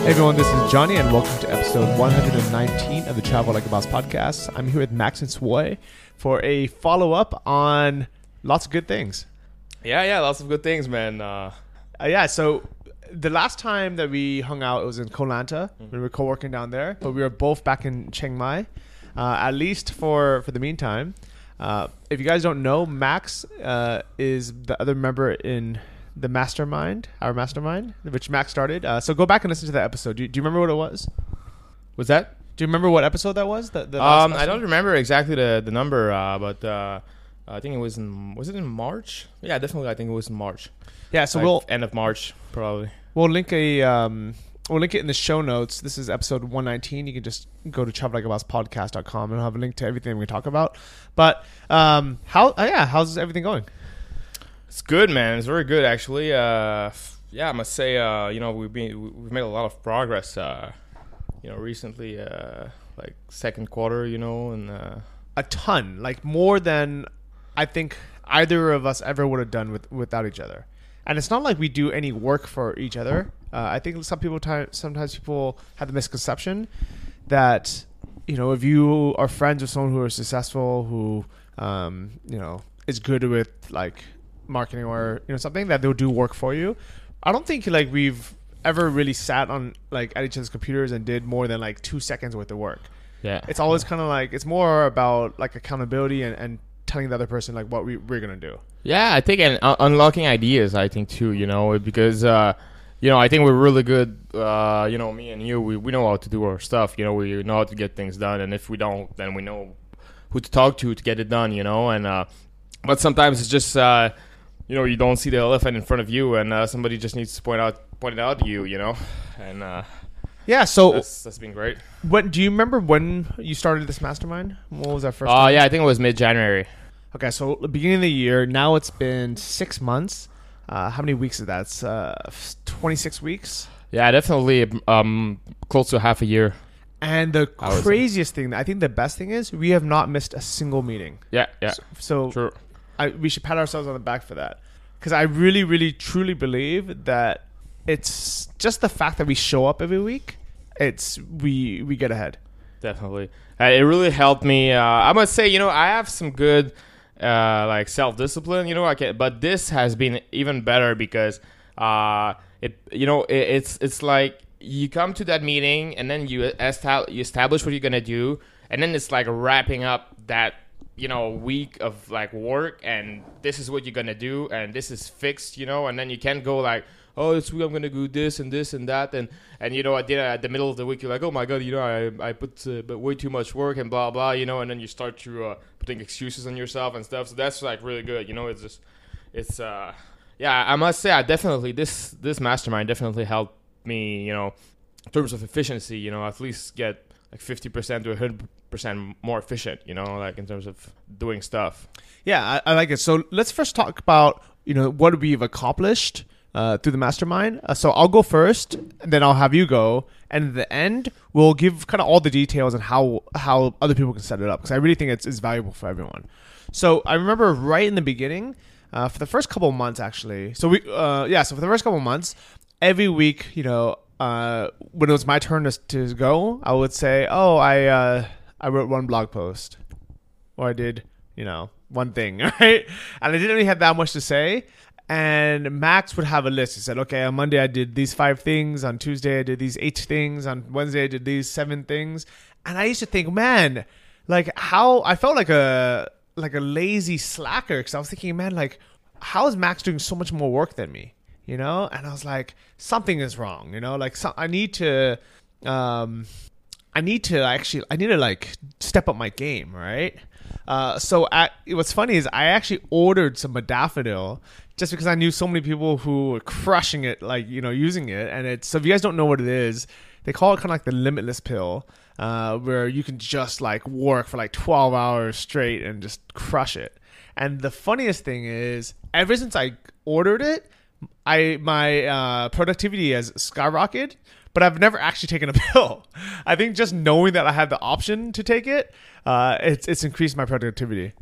Hey everyone, this is Johnny, and welcome to episode 119 of the Travel Like a Boss podcast. I'm here with Max and Sway for a follow up on lots of good things. Yeah, yeah, lots of good things, man. Uh, Uh, yeah, so the last time that we hung out, it was in Koh Lanta. Mm-hmm. We were co working down there, but we were both back in Chiang Mai, uh, at least for, for the meantime. Uh, if you guys don't know, Max uh, is the other member in the mastermind, our mastermind, which Max started. Uh, so go back and listen to that episode. Do you, do you remember what it was? was that? Do you remember what episode that was? The, the Um, I don't remember exactly the the number, uh, but uh, I think it was in was it in March? Yeah, definitely. I think it was in March. Yeah, so Like, we'll end of March probably. we'll link a um, we'll link it in the show notes. This is episode 119. You can just go to travellikeabosspodcast.com and we'll have a link to everything we talk about. But um, how uh, yeah, how's everything going? It's good, man. It's very good, actually. Uh, yeah, I must say, uh, you know, we've been we- we've made a lot of progress. Uh, you know, recently, uh, like second quarter, you know, and uh, A ton, like more than I think either of us ever would have done with without each other. And it's not like we do any work for each other. Uh, I think some people ti sometimes people have the misconception that you know if you are friends with someone who is successful, who um, you know is good with like marketing or you know something that they'll do work for you. I don't think like we've ever really sat on like at each other's computers and did more than like two seconds worth of work yeah, it's always kind of like it's more about like accountability and, and telling the other person like what we, we're gonna do Yeah, I think and uh, unlocking ideas. I think too. You know, because uh, you know I think we're really good. Uh, you know, me and you, we, we know how to do our stuff. You know, we know how to get things done, and if we don't, then we know who to talk to to get it done. You know, and uh, but sometimes it's just uh, you know you don't see the elephant in front of you, and uh, somebody just needs to point out point it out to you. You know, and uh, yeah so that's that's been great. What do you remember when you started this mastermind what was that first Oh time? yeah, I think it was mid January. okay so beginning of the year now it's been six months uh, how many weeks is that it's uh, 26 weeks Yeah, definitely um, close to half a year. and the craziest thing i think the best thing is we have not missed a single meeting Yeah, yeah, so true. I, we should pat ourselves on the back for that because I really, really, truly believe that it's just the fact that we show up every week. It's we we get ahead. Definitely, uh, it really helped me. Uh, I must say, you know, I have some good uh, like self discipline. You know, I can, but this has been even better because uh, it, you know, it, it's it's like you come to that meeting and then you esta- you establish what you're gonna do, and then it's like wrapping up that you know a week of like work and this is what you're gonna do and this is fixed you know and then you can't go like oh this week i'm gonna do this and this and that and and you know at the, at the middle of the week you're like oh my god you know i, I put uh, way too much work and blah blah you know and then you start to uh, putting excuses on yourself and stuff. So that's like really good you know it's just it's uh yeah i must say i definitely this this mastermind definitely helped me you know in terms of efficiency you know at least get like 50% to 100% more efficient you know like in terms of doing stuff Yeah, I, I like it. So let's first talk about you know what we've accomplished uh, through the mastermind. Uh, so I'll go first, and then I'll have you go, and at the end we'll give kind of all the details on how how other people can set it up because I really think it's, it's valuable for everyone. So I remember right in the beginning, uh, for the first couple months actually. So we uh, yeah, so for the first couple months, every week you know. Uh, when it was my turn to, to go, I would say, "Oh, I uh, I wrote one blog post, or I did, you know, one thing, right? And I didn't really have that much to say. And Max would have a list. He said, okay, on Monday I did these five things. On Tuesday I did these eight things. On Wednesday I did these seven things. And I used to think, man, like how I felt like a like a lazy slacker because I was thinking, man, like how is Max doing so much more work than me? You know? And I was like, something is wrong. You know, like so, I need to um, I need to actually I need to like step up my game, right? Uh, so at, what's funny is I actually ordered some modafinil just because I knew so many people who were crushing it, like you know, using it. And it's so if you guys don't know what it is, they call it kind of like the limitless pill, uh, where you can just like work for like 12 hours straight and just crush it. And the funniest thing is, ever since I ordered it, I my uh, productivity has skyrocketed, but I've never actually taken a pill. I think just knowing that I have the option to take it, uh, it's it's increased my productivity.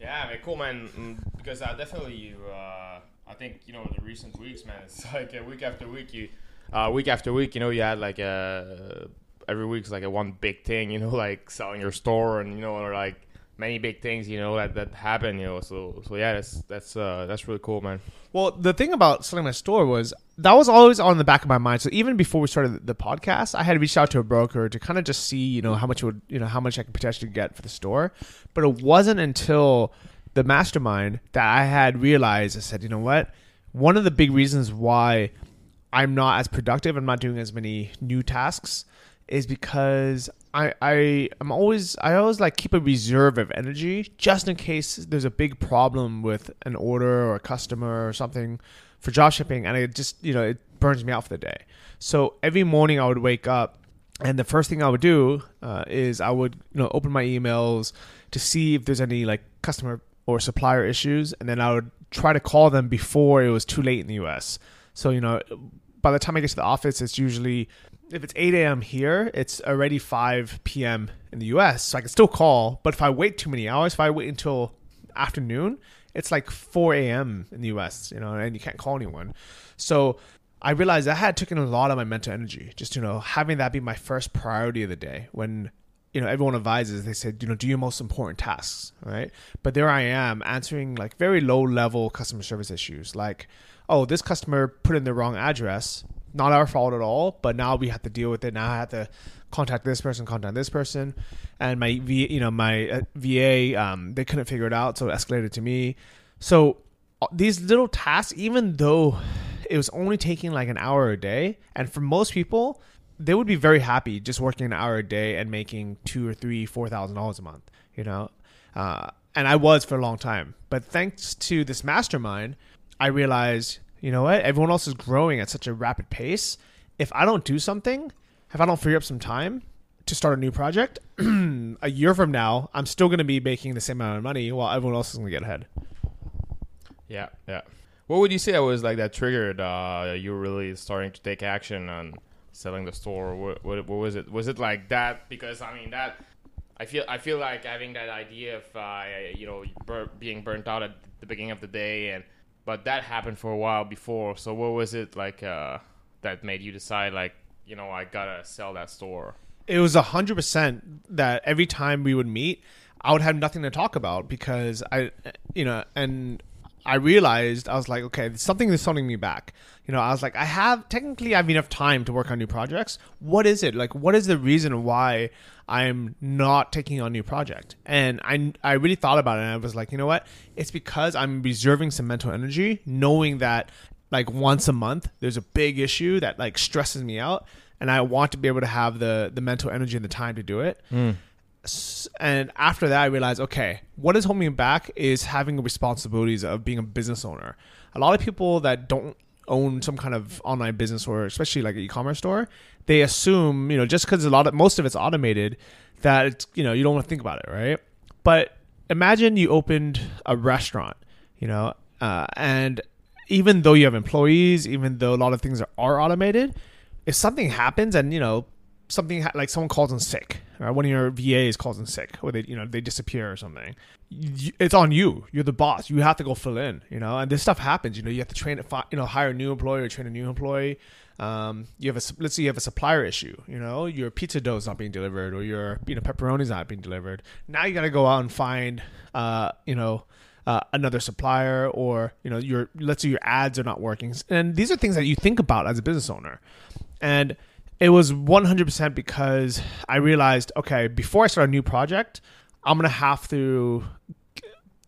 Yeah, man, cool, man. Mm, Because uh, definitely, you. Uh, I think you know in the recent weeks, man. It's like uh, week after week, you, uh, week after week, you know, you had like a every week's like a one big thing, you know, like selling your store and you know, or like many big things, you know, that that happen, you know. So so yeah, that's that's uh that's really cool, man. Well, the thing about selling my store was that was always on the back of my mind. So even before we started the podcast, I had reached out to a broker to kind of just see, you know, how much would, you know, how much I could potentially get for the store. But it wasn't until the mastermind that I had realized I said, you know what? One of the big reasons why I'm not as productive, I'm not doing as many new tasks is because I I am always I always like keep a reserve of energy just in case there's a big problem with an order or a customer or something for drop shipping and it just you know it burns me out for the day. So every morning I would wake up and the first thing I would do uh, is I would you know open my emails to see if there's any like customer or supplier issues and then I would try to call them before it was too late in the US. So you know by the time I get to the office it's usually if it's 8 a.m. here, it's already 5 p.m. in the US. So I can still call, but if I wait too many hours, if I wait until afternoon, it's like 4 a.m. in the US, you know, and you can't call anyone. So I realized that had taken a lot of my mental energy, just, you know, having that be my first priority of the day when, you know, everyone advises, they said, you know, do your most important tasks, right? But there I am answering like very low level customer service issues like, oh, this customer put in the wrong address not our fault at all, but now we have to deal with it. Now I have to contact this person, contact this person, and my V, you know, my uh, VA, um, they couldn't figure it out, so it escalated to me. So uh, these little tasks, even though it was only taking like an hour a day, and for most people, they would be very happy just working an hour a day and making two or three, four thousand dollars a month. You know, uh, and I was for a long time, but thanks to this mastermind, I realized you know what? Everyone else is growing at such a rapid pace. If I don't do something, if I don't free up some time to start a new project, a year from now, I'm still going to be making the same amount of money while everyone else is going to get ahead. Yeah, yeah. What would you say was like that triggered uh, you really starting to take action on selling the store? What, what, what was it? Was it like that? Because I mean that I feel I feel like having that idea of uh, you know bur- being burnt out at the beginning of the day, and but that happened for a while before. So what was it like uh, that made you decide like you know I gotta sell that store? It was a hundred percent that every time we would meet, I would have nothing to talk about because I, you know, and I realized I was like, okay, something is holding me back. You know, I was like, I have technically I have enough time to work on new projects. What is it? Like, what is the reason why I'm not taking on a new project? And I I really thought about it and I was like, you know what? It's because I'm reserving some mental energy, knowing that like once a month there's a big issue that like stresses me out and I want to be able to have the the mental energy and the time to do it. S- And after that, I realized, okay, what is holding me back is having the responsibilities of being a business owner. A lot of people that don't own some kind of online business or especially like an e-commerce store, they assume, you know, just because a lot of most of it's automated, that it's, you know you don't want to think about it, right? But imagine you opened a restaurant, you know, uh, and even though you have employees, even though a lot of things are, are automated, if something happens and you know something like someone calls in sick, or one of your VAs calls in sick, or they you know they disappear or something, it's on you. You're the boss. You have to go fill in. You know, and this stuff happens. You know, you have to train. You know, hire a new employee or train a new employee. Um, you have a let's say you have a supplier issue. You know, your pizza dough is not being delivered, or your you know pepperoni's not being delivered. Now you got to go out and find uh, you know uh, another supplier or you know your let's say your ads are not working and these are things that you think about as a business owner and it was 100% because i realized okay before i start a new project i'm gonna have to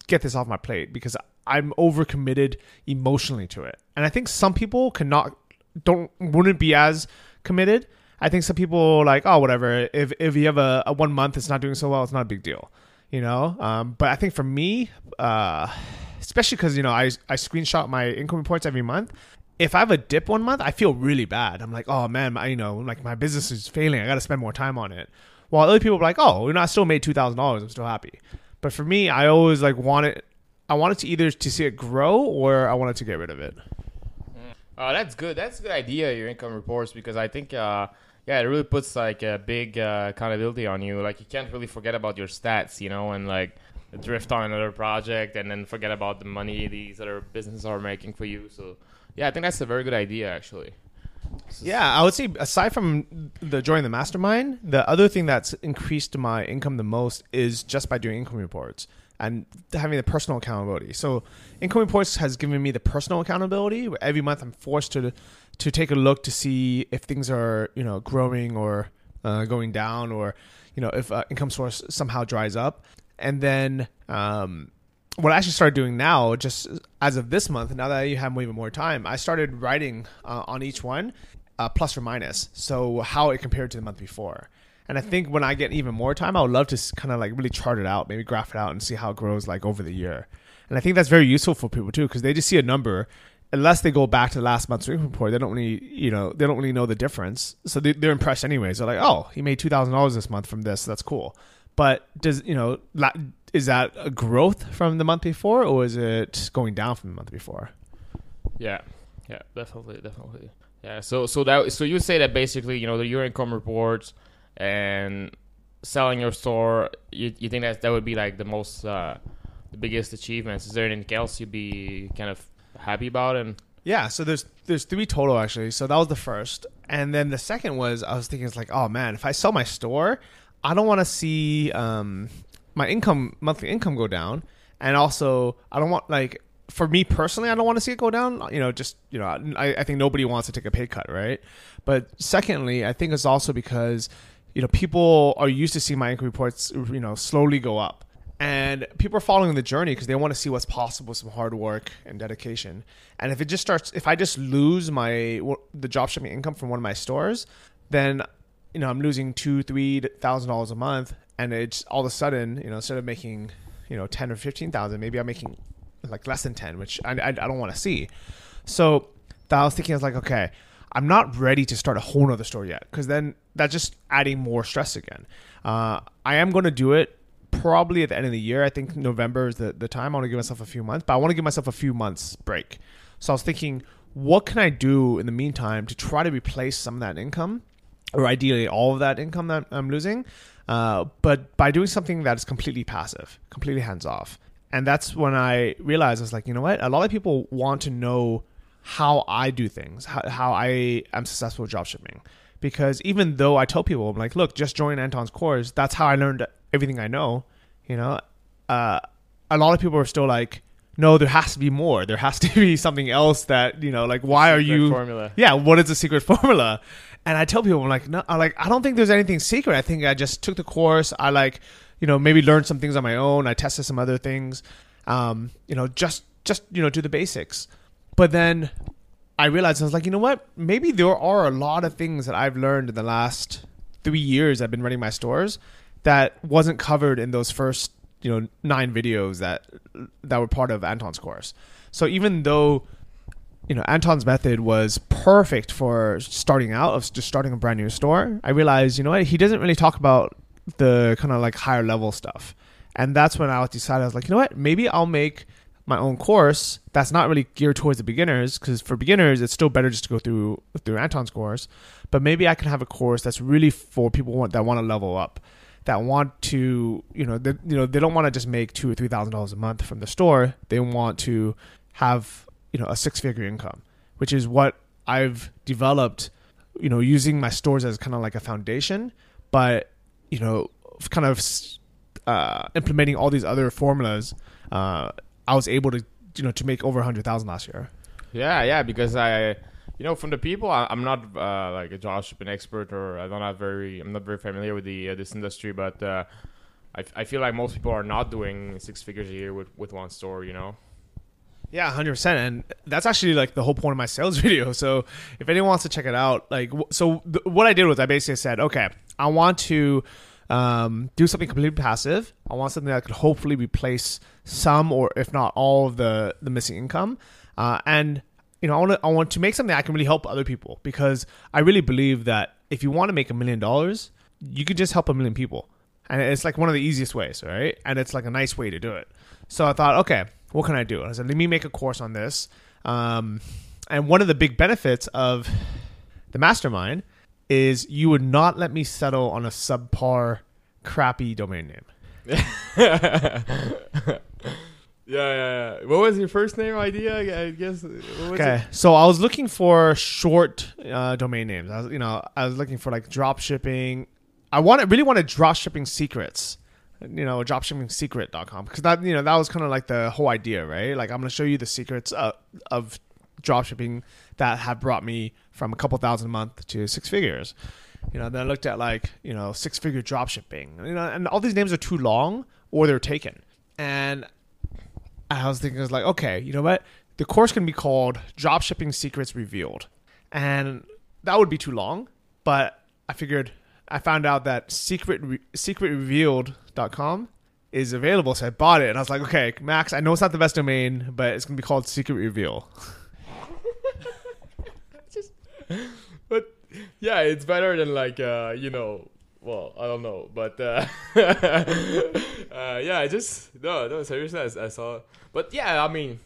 get this off my plate because i'm overcommitted emotionally to it and i think some people cannot don't wouldn't be as committed I think some people like, oh, whatever. If if you have a, a one month it's not doing so well, it's not a big deal, you know. Um, but I think for me, uh, especially because you know I I screenshot my income reports every month. If I have a dip one month, I feel really bad. I'm like, oh man, my, you know, like my business is failing. I got to spend more time on it. While other people are like, oh, you know, I still made two thousand dollars. I'm still happy. But for me, I always like want it. I wanted to either to see it grow or I wanted to get rid of it. Oh, that's good. That's a good idea. Your income reports because I think, uh, yeah, it really puts like a big uh, accountability on you. Like you can't really forget about your stats, you know, and like drift on another project and then forget about the money these other businesses are making for you. So, yeah, I think that's a very good idea, actually. Yeah, I would say aside from the joining the mastermind, the other thing that's increased my income the most is just by doing income reports and having the personal accountability. So, income reports has given me the personal accountability. Where every month, I'm forced to to take a look to see if things are you know growing or uh, going down, or you know if uh, income source somehow dries up. And then um, what I actually started doing now, just as of this month, now that you have even more time, I started writing uh, on each one, uh, plus or minus, so how it compared to the month before. And I think when I get even more time, I would love to kind of like really chart it out, maybe graph it out, and see how it grows like over the year. And I think that's very useful for people too, because they just see a number. Unless they go back to the last month's report, they don't really, you know, they don't really know the difference. So they, they're impressed anyways. They're like, "Oh, he made two thousand dollars this month from this. That's cool." But does you know is that a growth from the month before, or is it going down from the month before? Yeah, yeah, definitely, definitely. Yeah, so so that so you say that basically, you know, the your income reports and selling your store, you, you think that that would be like the most uh, the biggest achievements? Is there anything else you'd be kind of happy about? And yeah, so there's there's three total actually. So that was the first, and then the second was I was thinking it's like, oh man, if I sell my store, I don't want to see um, my income monthly income go down, and also I don't want like for me personally, I don't want to see it go down. You know, just you know, I, I think nobody wants to take a pay cut, right? But secondly, I think it's also because you know people are used to seeing my income reports, you know, slowly go up, and people are following the journey because they want to see what's possible with some hard work and dedication. And if it just starts, if I just lose my the drop shipping income from one of my stores, then you know I'm losing two, three thousand dollars a month, and it's all of a sudden, you know, instead of making you know ten or fifteen thousand, maybe I'm making like less than ten, which I I, I don't want to see. So that I was thinking, I was like, okay, I'm not ready to start a whole nother store yet, because then that's just adding more stress again. Uh, I am going to do it probably at the end of the year. I think November is the, the time. I want to give myself a few months, but I want to give myself a few months break. So I was thinking, what can I do in the meantime to try to replace some of that income, or ideally all of that income that I'm losing, uh, but by doing something that is completely passive, completely hands off. And that's when I realized I was like, you know what? A lot of people want to know how I do things, how, how I am successful with dropshipping. Because even though I tell people, I'm like, look, just join Anton's course. That's how I learned everything I know. You know, uh, a lot of people are still like, no, there has to be more. There has to be something else that you know, like, why secret are you? formula? Yeah, what is the secret formula? And I tell people, I'm like, no, I'm like, I don't think there's anything secret. I think I just took the course. I like, you know, maybe learned some things on my own. I tested some other things. Um, you know, just just you know, do the basics. But then I realized I was like, you know what? Maybe there are a lot of things that I've learned in the last three years I've been running my stores that wasn't covered in those first you know nine videos that that were part of Anton's course. So even though you know Anton's method was perfect for starting out of just starting a brand new store, I realized you know what he doesn't really talk about the kind of like higher level stuff, and that's when I decided I was like you know what maybe I'll make my own course that's not really geared towards the beginners because for beginners it's still better just to go through through Anton's course, but maybe I can have a course that's really for people want, that want to level up that want to you know they, you know they don't want to just make two or three thousand dollars a month from the store. They want to have you know a six figure income which is what i've developed you know using my stores as kind of like a foundation but you know kind of uh, implementing all these other formulas uh, i was able to you know to make over a hundred thousand last year Yeah, yeah, because I, you know, from the people, I, I'm not uh, like a dropshipping expert, or I don't have very, I'm not very familiar with the uh, this industry, but uh, I, I feel like most people are not doing six figures a year with, with one store, you know. Yeah, hundred percent, and that's actually like the whole point of my sales video. So if anyone wants to check it out, like, so th- what I did was I basically said, okay, I want to um, do something completely passive. I want something that could hopefully replace some, or if not all, of the the missing income, uh, and you know, I want to I want to make something that can really help other people because I really believe that if you want to make a million dollars, you could just help a million people, and it's like one of the easiest ways, right? And it's like a nice way to do it. So I thought, okay, what can I do? I said, let me make a course on this. Um, and one of the big benefits of the mastermind is you would not let me settle on a subpar, crappy domain name. Yeah, yeah, yeah. What was your first name idea? I guess. What was Okay, so I was looking for short uh, domain names. I was, you know, I was looking for like drop shipping. I wanted really wanted drop shipping secrets. You know, dropshipping.secret.com because that you know that was kind of like the whole idea, right? Like I'm going to show you the secrets of, of drop shipping that have brought me from a couple thousand a month to six figures. You know, then I looked at like you know six figure dropshipping. You know, and all these names are too long or they're taken. And I was thinking, I was like, okay, you know what? The course can be called Dropshipping Secrets Revealed. And that would be too long, but I figured I found out that secret re- secretrevealed.com is available, so I bought it and I was like, okay, Max, I know it's not the best domain, but it's going to be called Secret Reveal. But yeah, it's better than like uh, you know. Well, I don't know, but uh, uh, yeah, I just no, no, seriously, I, I saw. But yeah, I mean,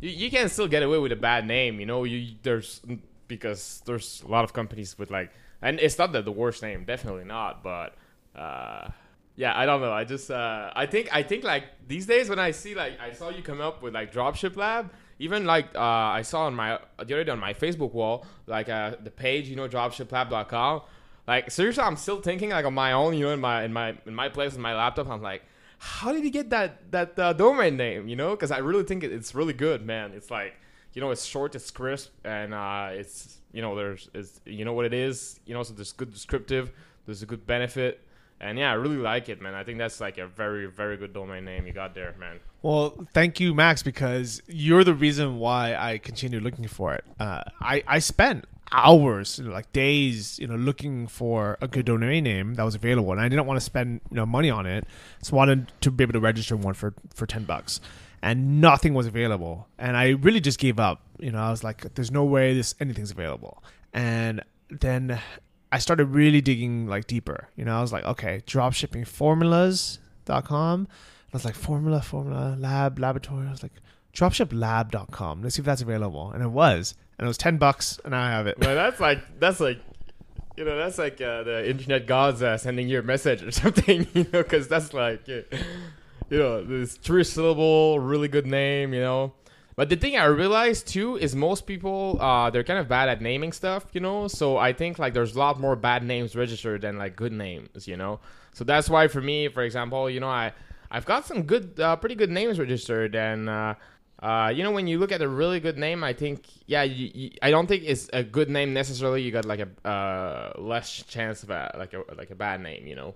you, you can still get away with a bad name, you know. You there's because there's a lot of companies with like, and it's not that the worst name, definitely not, but uh, yeah, I don't know. I just uh, I think I think like these days when I see like I saw you come up with like Dropship Lab. Even like uh, I saw on my the other day on my Facebook wall, like uh, the page, you know, dropshiplab.com. Like seriously, I'm still thinking like on my own, you know, in my in my in my place in my laptop. I'm like, how did he get that that uh, domain name? You know, because I really think it, it's really good, man. It's like you know, it's short, it's crisp, and uh, it's you know, there's it's you know what it is. You know, so there's good descriptive, there's a good benefit, and yeah, I really like it, man. I think that's like a very very good domain name you got there, man. Well, thank you, Max, because you're the reason why I continued looking for it. Uh, I I spent hours, you know, like days, you know, looking for a good domain name that was available, and I didn't want to spend you know money on it, so wanted to be able to register one for for ten bucks, and nothing was available, and I really just gave up. You know, I was like, "There's no way this anything's available," and then I started really digging like deeper. You know, I was like, okay, dropshippingformulas.com. I was like, formula, formula, lab, laboratory. I was like, dropshiplab.com. Let's see if that's available. And it was. And it was 10 bucks, and I have it. Well, that's like that's like you know that's like uh, the internet gods uh, sending you a message or something, you know, because that's like uh, you know this three syllable, really good name, you know. But the thing I realized too is most people uh, they're kind of bad at naming stuff, you know. So I think like there's a lot more bad names registered than like good names, you know. So that's why for me, for example, you know, I I've got some good, uh, pretty good names registered, and uh, uh, you know, when you look at a really good name, I think, yeah, you, you, I don't think it's a good name necessarily. You got like a uh, less chance of a like a like a bad name, you know.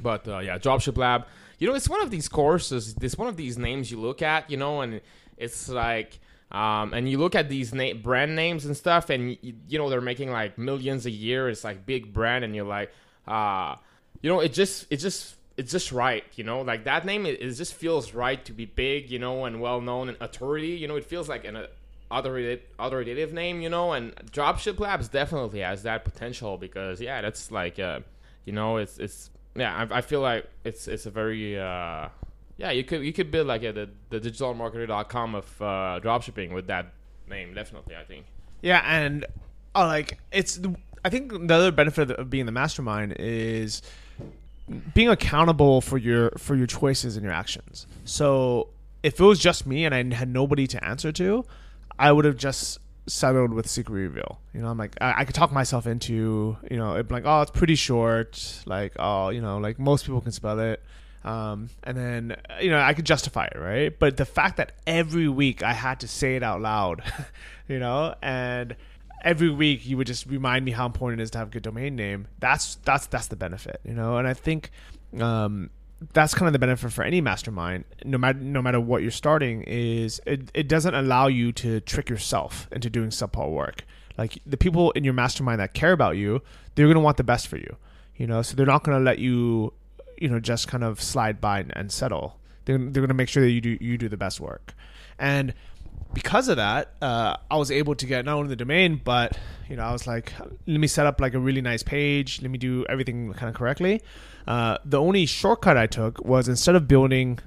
But uh, yeah, Dropship Lab, you know, it's one of these courses. It's one of these names you look at, you know, and it's like. Um, and you look at these na- brand names and stuff, and you, you know they're making like millions a year. It's like big brand, and you're like, uh, you know, it just it just it's just right, you know, like that name it, it just feels right to be big, you know, and well known and authority. You know, it feels like an uh, authoritative name, you know, and Dropship Labs definitely has that potential because yeah, that's like uh, you know, it's it's yeah, I, I feel like it's it's a very uh, yeah, you could you could build like a, the the digitalmarketer.com of uh, dropshipping with that name, definitely. I think. Yeah, and uh, like it's. I think the other benefit of being the mastermind is being accountable for your for your choices and your actions. So if it was just me and I had nobody to answer to, I would have just settled with secret reveal. You know, I'm like I, I could talk myself into you know it like oh it's pretty short, like oh you know like most people can spell it. Um, and then you know I could justify it, right? But the fact that every week I had to say it out loud, you know, and every week you would just remind me how important it is to have a good domain name. That's that's that's the benefit, you know. And I think um, that's kind of the benefit for any mastermind, no matter no matter what you're starting, is it, it doesn't allow you to trick yourself into doing subpar work. Like the people in your mastermind that care about you, they're gonna want the best for you. You know, so they're not gonna let you, you know, just kind of slide by and, and settle. They're, they're gonna make sure that you do you do the best work. And because of that, uh, I was able to get not only the domain, but you know, I was like, let me set up like a really nice page. Let me do everything kind of correctly. Uh, the only shortcut I took was instead of building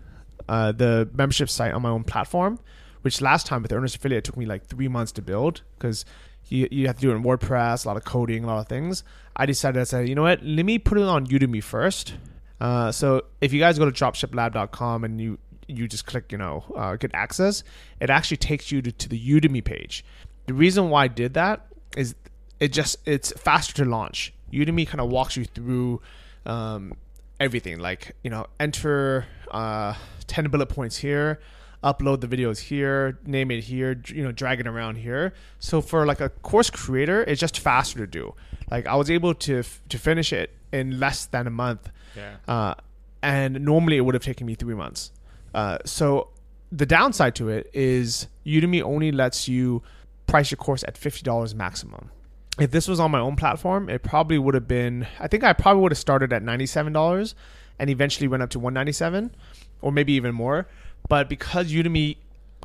uh, the membership site on my own platform, which last time with Earnest Affiliate took me like three months to build because you, you have to do it in WordPress, a lot of coding, a lot of things. I decided to say, you know what, let me put it on Udemy first. Uh, so if you guys go to dropshiplab.com and you you just click, you know, uh, get access, it actually takes you to, to the Udemy page. The reason why I did that is it just it's faster to launch. Udemy kind of walks you through um, everything, like you know, enter uh, ten bullet points here, upload the videos here, name it here, you know, drag it around here. So for like a course creator, it's just faster to do. Like I was able to f- to finish it in less than a month. Yeah. Uh, and normally it would have taken me three months. Uh, so the downside to it is Udemy only lets you price your course at fifty dollars maximum. If this was on my own platform, it probably would have been. I think I probably would have started at ninety seven dollars, and eventually went up to one ninety seven, or maybe even more. But because Udemy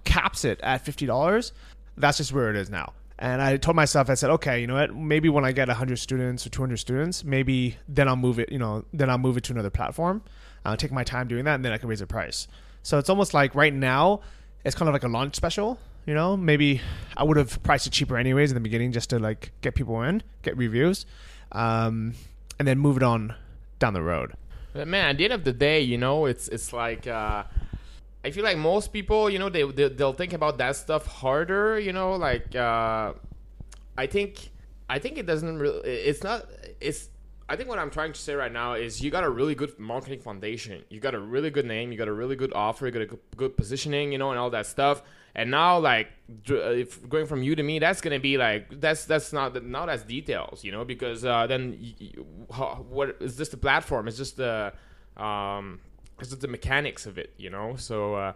caps it at fifty dollars, that's just where it is now. And I told myself, I said, okay, you know what? Maybe when I get 100 students or 200 students, maybe then I'll move it. You know, then I'll move it to another platform. I'll take my time doing that, and then I can raise the price. So it's almost like right now, it's kind of like a launch special. You know, maybe I would have priced it cheaper anyways in the beginning just to like get people in, get reviews, um, and then move it on down the road. But man, at the end of the day, you know, it's it's like uh, I feel like most people, you know, they, they they'll think about that stuff harder. You know, like uh, I think I think it doesn't really. It's not. It's. I think what I'm trying to say right now is you got a really good marketing foundation. You got a really good name. You got a really good offer. You got a good positioning. You know, and all that stuff. And now, like, uh, if going from you to me, that's gonna be like that's that's not not as details, you know, because uh, then y- y- how, what is this the platform? It's just the um, it's just the mechanics of it, you know. So, uh,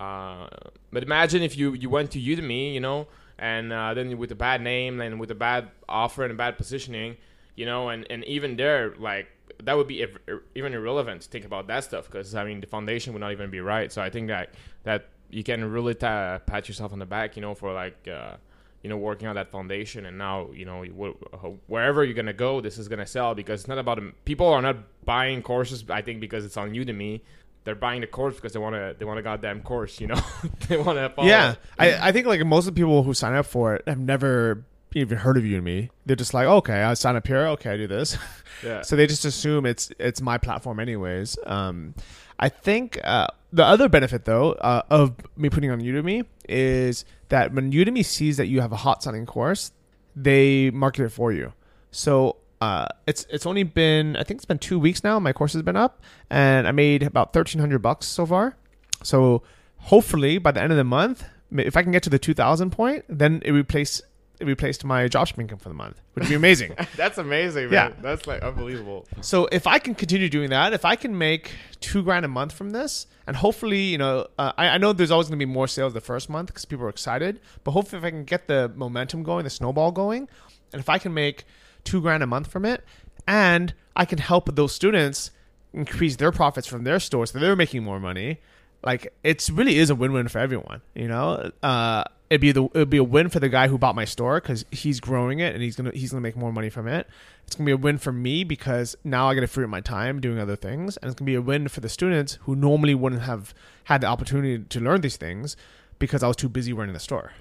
uh, but imagine if you you went to Udemy, you know, and uh, then with a bad name and with a bad offer and a bad positioning, you know, and and even there, like that would be ir- even irrelevant to think about that stuff because I mean the foundation would not even be right. So I think that that you can really ta- pat yourself on the back, you know, for like uh, you know working on that foundation. And now you know wh- wherever you're gonna go, this is gonna sell because it's not about people are not buying courses. I think because it's on Udemy. They're buying the course because they want to. They want a goddamn course, you know. they want to. Yeah, I, I think like most of the people who sign up for it have never even heard of Udemy. They're just like, okay, I sign up here. Okay, I do this. Yeah. so they just assume it's it's my platform anyways. Um, I think uh, the other benefit though uh, of me putting on Udemy is that when Udemy sees that you have a hot selling course, they market it for you. So uh, it's it's only been I think it's been two weeks now. My course has been up, and I made about thirteen hundred bucks so far. So hopefully by the end of the month, if I can get to the two thousand point, then it replace replaced my dropshipping income for the month, which would be amazing. That's amazing, man. Yeah. That's like unbelievable. so if I can continue doing that, if I can make two grand a month from this, and hopefully, you know, uh, I, I know there's always going to be more sales the first month because people are excited, but hopefully, if I can get the momentum going, the snowball going, and if I can make two grand a month from it, and I can help those students increase their profits from their stores, so they're making more money. Like it's really is a win-win for everyone, you know. Uh, it'd be the it'd be a win for the guy who bought my store because he's growing it and he's gonna he's gonna make more money from it. It's gonna be a win for me because now I get to free up my time doing other things, and it's gonna be a win for the students who normally wouldn't have had the opportunity to learn these things because I was too busy running the store.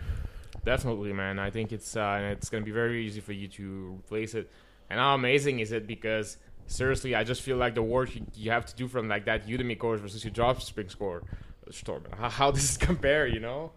Definitely, man. I think it's uh, it's gonna be very easy for you to replace it. And how amazing is it? Because seriously, I just feel like the work you, you have to do from like that Udemy course versus your dropshipping score store. How, how does this compare? You know?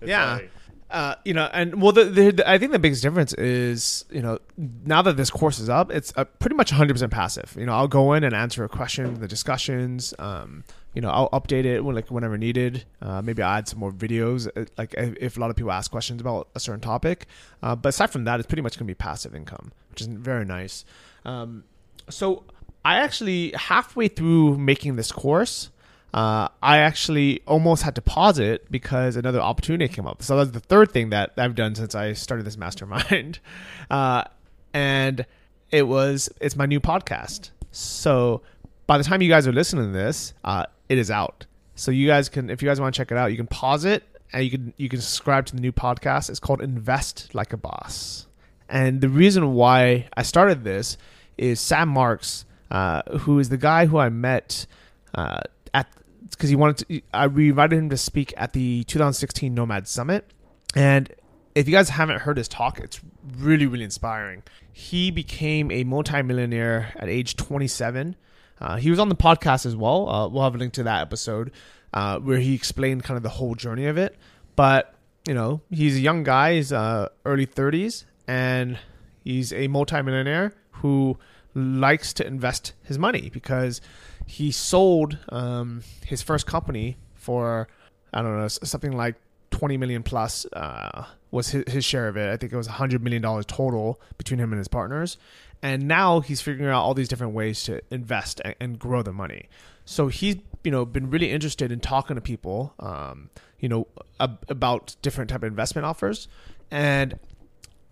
It's Yeah. like- Uh, you know, and well, the, the, the- I think the biggest difference is, you know, now that this course is up, it's uh, pretty much 100% passive. You know, I'll go in and answer a question, the discussions. Um, you know, I'll update it when, like whenever needed. Uh, maybe I'll add some more videos, uh, like if, if a lot of people ask questions about a certain topic. Uh, but aside from that, it's pretty much going to be passive income, which is very nice. Um, so I actually halfway through making this course, uh, I actually almost had to pause it because another opportunity came up. So that's the third thing that I've done since I started this mastermind, uh, and it was it's my new podcast. So by the time you guys are listening to this, uh, it is out. So you guys can, if you guys want to check it out, you can pause it and you can you can subscribe to the new podcast. It's called Invest Like a Boss. And the reason why I started this is Sam Marks, uh, who is the guy who I met uh, at because he wanted to. I we invited him to speak at the 2016 Nomad Summit, and if you guys haven't heard his talk, it's really really inspiring. He became a multimillionaire at age 27. Uh, he was on the podcast as well. Uh, we'll have a link to that episode uh, where he explained kind of the whole journey of it. But you know, he's a young guy. He's uh, early 30s, and he's a multimillionaire who likes to invest his money because he sold um, his first company for I don't know something like 20 million plus uh, was his, his, share of it. I think it was 100 million dollars total between him and his partners. And now he's figuring out all these different ways to invest and, and grow the money. So he's you know been really interested in talking to people, um, you know, ab- about different type of investment offers, and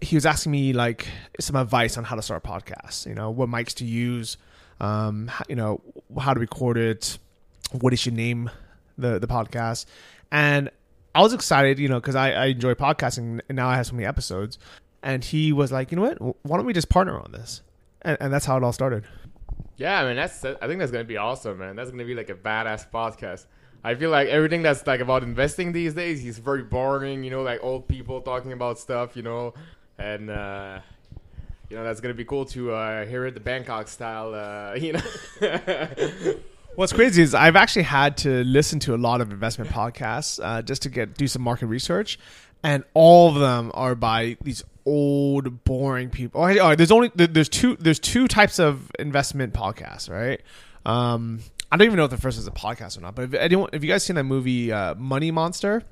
he was asking me like some advice on how to start a podcast. You know, what mics to use, um, you know, how to record it, what should name the the podcast, and I was excited, you know, because I, I enjoy podcasting, and now I have so many episodes. And he was like, you know what? Why don't we just partner on this? And, and that's how it all started. Yeah, I mean that's I think that's gonna be awesome, man. That's gonna be like a badass podcast. I feel like everything that's like about investing these days is very boring, you know, like old people talking about stuff, you know, and uh, you know that's gonna be cool to uh, hear it the Bangkok style, uh, you know. What's crazy is I've actually had to listen to a lot of investment podcasts uh, just to get do some market research, and all of them are by these old boring people. Oh, oh, there's only there's two there's two types of investment podcasts, right? Um, I don't even know if the first is a podcast or not. But if anyone, if you guys seen that movie uh, Money Monster,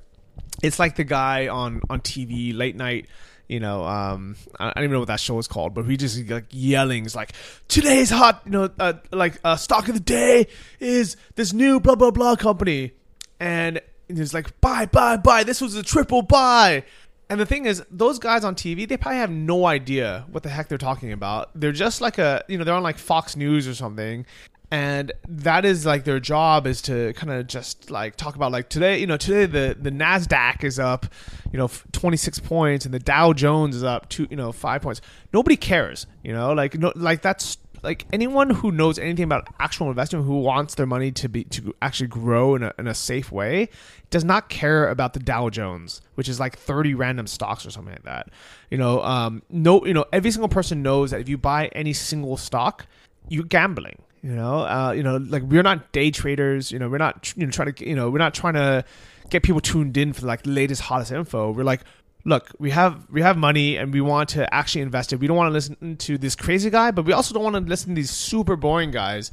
it's like the guy on on TV late night. You know, um, I don't even know what that show is called, but he just like yelling, it's like today's hot. You know, uh, like uh, stock of the day is this new blah blah blah company, and it's like buy buy buy. This was a triple buy and the thing is, those guys on TV, they probably have no idea what the heck they're talking about. They're just like a, you know, they're on like Fox News or something. And that is like their job is to kind of just like talk about like today, you know, today the, the NASDAQ is up, you know, 26 points and the Dow Jones is up two, you know, five points. Nobody cares, you know, like, no, like that's like anyone who knows anything about actual investing who wants their money to be to actually grow in a, in a safe way does not care about the Dow Jones, which is like 30 random stocks or something like that. You know, um, no, you know, every single person knows that if you buy any single stock, you're gambling. You know, uh, you know, like we're not day traders. You know, we're not you know trying to you know we're not trying to get people tuned in for like the latest hottest info. We're like, look, we have we have money and we want to actually invest it. We don't want to listen to this crazy guy, but we also don't want to listen to these super boring guys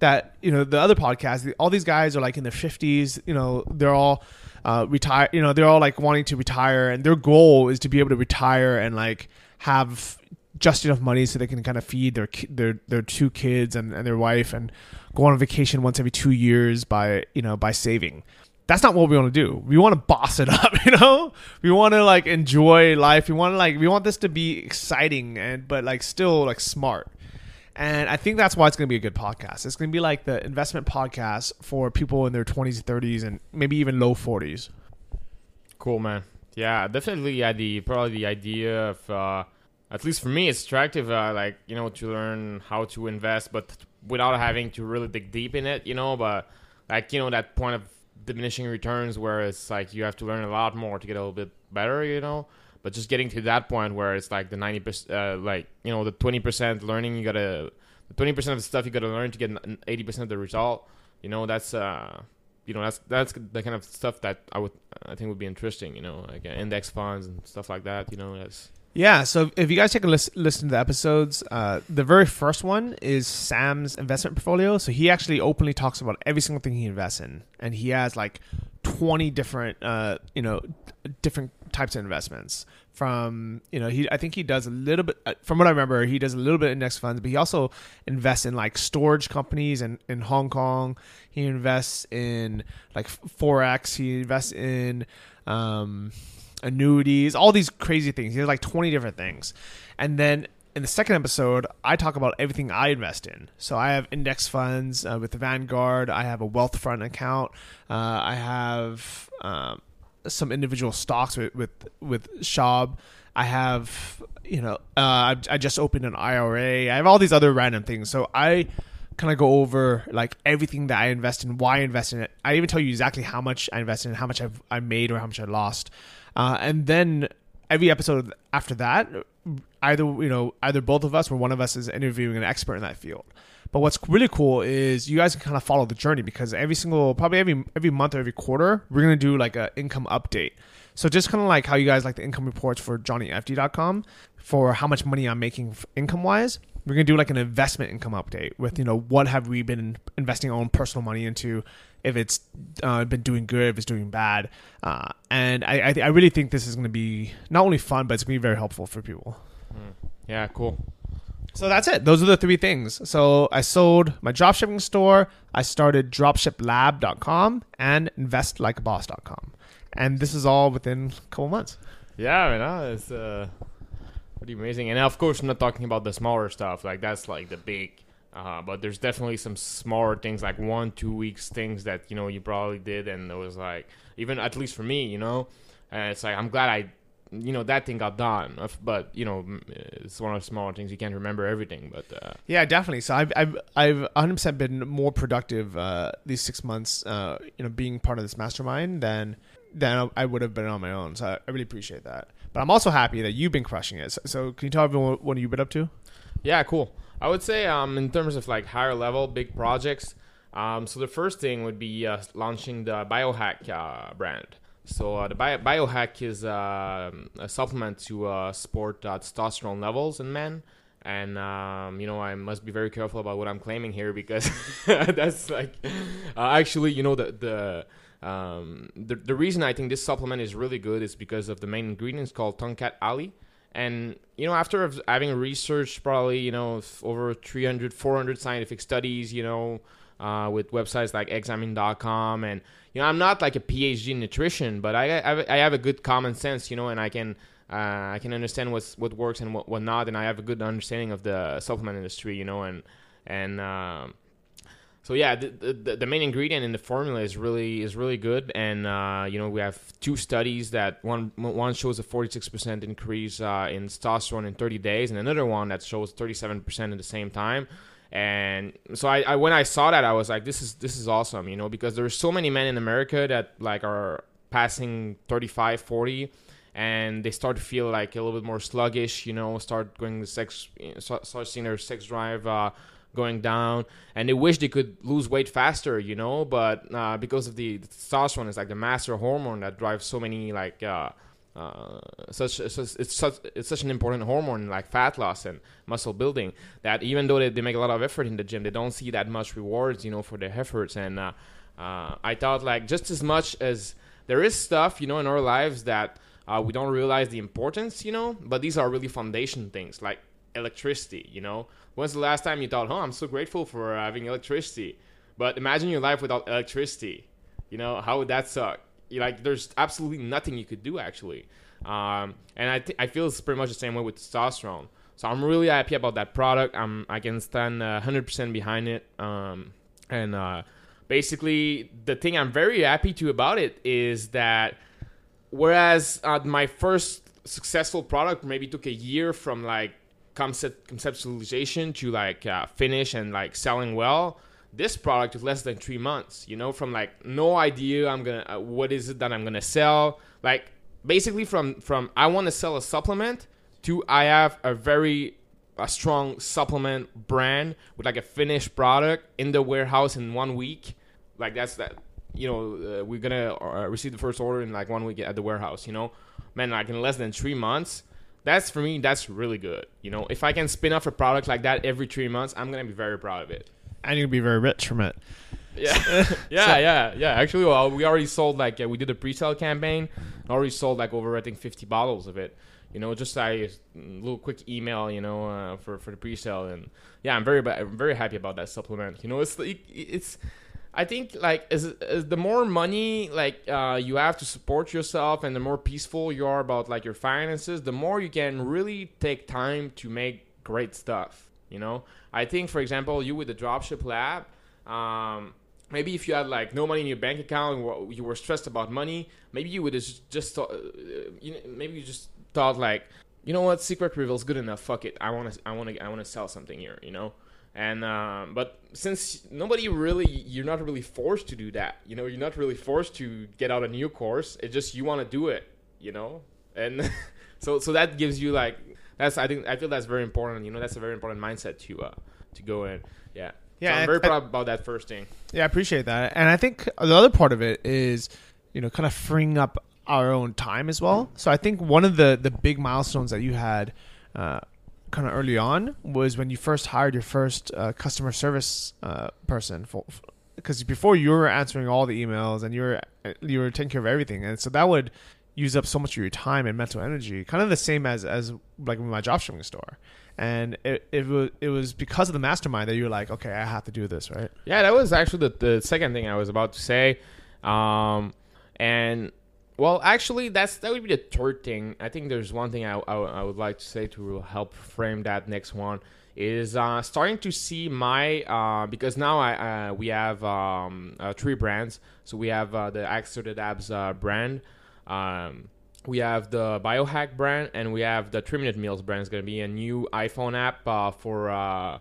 that you know the other podcasts. All these guys are like in their fifties. You know, they're all uh, retire. You know, they're all like wanting to retire, and their goal is to be able to retire and like have just enough money so they can kind of feed their their their two kids and, and their wife and go on vacation once every two years by you know by saving that's not what we want to do. We want to boss it up, you know? We want to like enjoy life. We want to like we want this to be exciting and but like still like smart. And I think that's why it's going to be a good podcast. It's going to be like the investment podcast for people in their 20s, 30s and maybe even low 40s. Cool, man. Yeah, definitely yeah, the probably the idea of uh at least for me it's attractive uh, like, you know, to learn how to invest but without having to really dig deep in it, you know, but like, you know, that point of diminishing returns where it's like you have to learn a lot more to get a little bit better, you know. But just getting to that point where it's like the ninety percent, uh, like you know, the twenty percent learning, you gotta, twenty percent of the stuff you gotta learn to get eighty percent of the result. You know, that's uh, you know, that's that's the kind of stuff that I would, I think would be interesting. You know, like uh, index funds and stuff like that. You know, that's yeah, so if you guys take a listen, listen to the episodes, uh, the very first one is Sam's investment portfolio. So he actually openly talks about every single thing he invests in, and he has like 20 different uh, you know different types of investments. From you know he I think he does a little bit uh, from what I remember he does a little bit of index funds but he also invests in like storage companies and in Hong Kong. He invests in like forex. He invests in um, annuities all these crazy things he has like 20 different things and then in the second episode, I talk about everything I invest in. So I have index funds uh, with the Vanguard. I have a Wealthfront account. Uh, I have um, some individual stocks with with, with Schwab. I have you know uh, I, I just opened an IRA. I have all these other random things. So I kind of go over like everything that I invest in, why I invest in it. I even tell you exactly how much I invested in, how much I've I made or how much I lost, uh, and then every episode after that either you know either both of us or one of us is interviewing an expert in that field. But what's really cool is you guys can kind of follow the journey because every single probably every every month or every quarter we're gonna do like an income update. So just kind of like how you guys like the income reports for JohnnyFD.com for how much money I'm making income wise. We're gonna do like an investment income update with you know what have we been investing our own personal money into, if it's uh, been doing good, if it's doing bad, uh, and I I, th- I really think this is gonna be not only fun but it's gonna be very helpful for people. Yeah, cool. So that's it. Those are the three things. So I sold my dropshipping store, I started dropshiplab.com and investlikeaboss.com. And this is all within a couple months. Yeah, I mean, uh, it's uh, pretty amazing. And of course, I'm not talking about the smaller stuff. Like that's like the big. Uh, but there's definitely some smaller things, like one, two weeks things that you know you probably did, and it was like even at least for me, you know. And it's like I'm glad I you know that thing got done but you know it's one of the smaller things you can't remember everything but uh, Yeah, definitely. So I've I've I've 100 percent been more productive uh, these six months. Uh, you know, being part of this mastermind than than I would have been on my own. So I, I really appreciate that. But I'm also happy that you've been crushing it. So, can you tell everyone what you've been up to? yeah cool i would say um, in terms of like higher level big projects um, so the first thing would be uh, launching the biohack uh, brand so uh, the Bio- biohack is uh, a supplement to uh, support uh, testosterone levels in men and um, you know i must be very careful about what i'm claiming here because that's like uh, actually you know the the um, the, the reason I think this supplement is really good is because of the main ingredients called Tongkat Ali. And, you know, after having researched probably, you know, over 300, 400 scientific studies, you know, uh, with websites like examine.com. And, you know, I'm not like a PhD in nutrition, but I, I, I have a good common sense, you know, and I can. Uh, I can understand what's what works and what, what not, and I have a good understanding of the supplement industry, you know, and and um, so yeah, the, the the main ingredient in the formula is really is really good, and uh, you know we have two studies that one one shows a 46% increase uh, in testosterone in 30 days, and another one that shows 37% at the same time. And so I, I when I saw that I was like this is this is awesome, you know, because there's so many men in America that like are passing 35, 40 and they start to feel like a little bit more sluggish, you know, start going the sex, start start seeing their sex drive uh, going down, and they wish they could lose weight faster, you know, but uh, because of the, testosterone is like the master hormone that drives so many like. Uh, uh, such, such it's such it's such an important hormone like fat loss and muscle building that even though they, they make a lot of effort in the gym they don't see that much rewards you know for their efforts and uh, uh, I thought like just as much as there is stuff you know in our lives that uh, we don't realize the importance, you know. But these are really foundation things, like electricity, you know. When's the last time you thought, "Oh, I'm so grateful for having electricity"? But imagine your life without electricity. You know, how would that suck? You like, there's absolutely nothing you could do actually. Um, and I th- I feel it's pretty much the same way with testosterone. So I'm really happy about that product. I'm I can stand uh, 100% behind it. Um, and uh, basically, the thing I'm very happy to about it is that whereas uh, my first successful product maybe took a year from like concept conceptualization to like uh, finish and like selling well this product is less than three months you know from like no idea i'm gonna uh, what is it that i'm gonna sell. Like basically from from i want to sell a supplement to i have a very a strong supplement brand with like a finished product in the warehouse in one week. Like that's that you know uh, we're gonna uh, receive the first order in like one week at the warehouse you know? Man like in less than three months that's for me that's really good you know if i can spin off a product like that every three months i'm gonna be very proud of it And you'll be very rich from it. yeah, yeah, yeah, yeah. Actually, well, we already sold like uh, we did a pre-sale campaign. Already sold like over I think 50 bottles of it. You know, just a little quick email, you know, uh, for for the pre-sale, and yeah, I'm very I'm very happy about that supplement. You know, it's it's I think like as, as the more money like uh, you have to support yourself and the more peaceful you are about like your finances, the more you can really take time to make great stuff. You know, I think for example, you with the Dropship Lab, um, maybe if you had like no money in your bank account, you were stressed about money, maybe you would have just thought, uh, you know, maybe you just thought like, you know what, Secret Reveal's good enough. Fuck it, I want to, I want to, I want to sell something here. You know and uh, but since nobody really you're not really forced to do that you know you're not really forced to get out a new course. It's just you want to do it you know? And so so that gives you like that's i think i feel that's very important you know that's a very important mindset to uh to go in. Yeah. Yeah so i'm very I, proud about that first thing. Yeah i appreciate that. And i think the other part of it is you know kind of freeing up our own time as well. So i think one of the the big milestones that you had uh, kind of early on was when you first hired your first uh, customer service uh, person for because before you were answering all the emails and you were you were taking care of everything. And so that would use up so much of your time and mental energy kind of the same as as like my dropshipping store. And it, it was it was because of the mastermind that you were like okay i have to do this right? Yeah that was actually the, the second thing i was about to say. Um, and well, actually, that's that would be the third thing. I think there's one thing I, I, I would like to say to help frame that next one is uh, starting to see my uh, because now I uh, we have um, uh, three brands. So we have uh, the Accelerated Abs uh, brand, um, we have the Biohack brand, and we have the Three Minute Meals brand. It's to be a new iPhone app for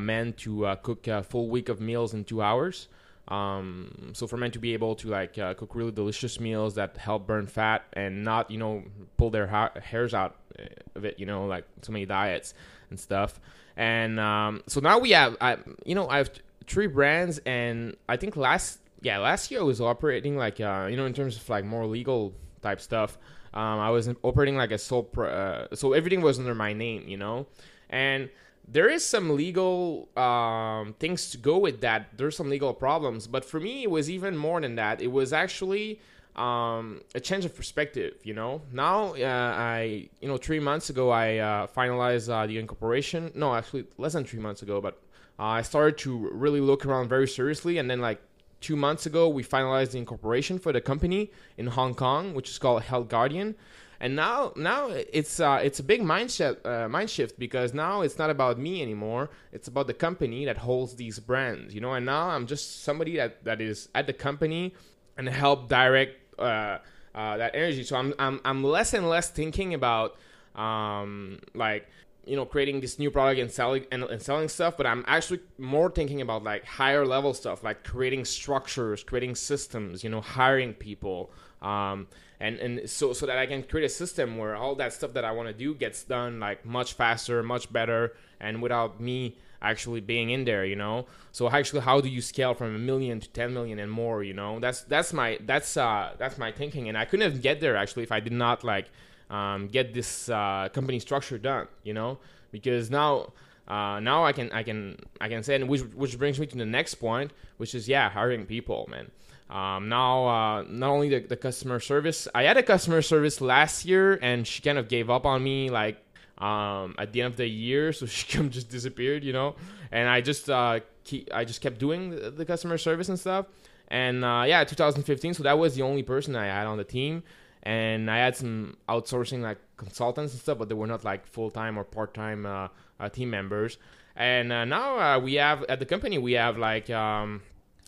men to cook a full week of meals in two hours. Um, so for men to be able to like uh, cook really delicious meals that help burn fat and not you know pull their ha- hairs out uh, of it, you know, like so many diets and stuff. And um, so now we have, I, you know, I have three brands, and I think last yeah last year I was operating like uh, you know in terms of like more legal type stuff. Um, I was operating like a sole, pro, uh, so everything was under my name, you know, and there is some legal um, things to go with that. There's some legal problems, but for me, it was even more than that. It was actually um, a change of perspective. You know, now uh, I, you know, three months ago I uh, finalized uh, the incorporation. No, actually, less than three months ago, but uh, I started to really look around very seriously, and then like two months ago, we finalized the incorporation for the company in Hong Kong, which is called Health Guardian and now now it's uh, it's a big mind shift, uh, mind shift because now it's not about me anymore. It's about the company that holds these brands you know? And now i'm just somebody that, that is at the company and help direct uh, uh that energy. So I'm, I'm i'm less and less thinking about um, like you know creating this new product and selling and, and, selling stuff but i'm actually more thinking about like higher level stuff like creating structures creating systems you know hiring people um, and and so so that I can create a system where all that stuff that I want to do gets done like much faster, much better, and without me actually being in there, you know. So actually, how do you scale from a million to ten million and more? You know, that's that's my that's uh that's my thinking, and I couldn't get there actually if I did not like um, get this uh, company structure done, you know, because now. Uh, now I can I can I can say, and which which brings me to the next point, which is yeah, hiring people, man. Um, now, uh, not only the, the, customer service, I had a customer service last year, and she kind of gave up on me like um, at the end of the year, so she kind of just disappeared, you know. And I just uh, keep, I just kept doing the, the customer service and stuff. And uh, yeah, 2015, so that was the only person I had on the team. And I had some outsourcing like consultants and stuff, but they were not like full time or part time uh, uh, team members. And uh, now we have at the company we have like um,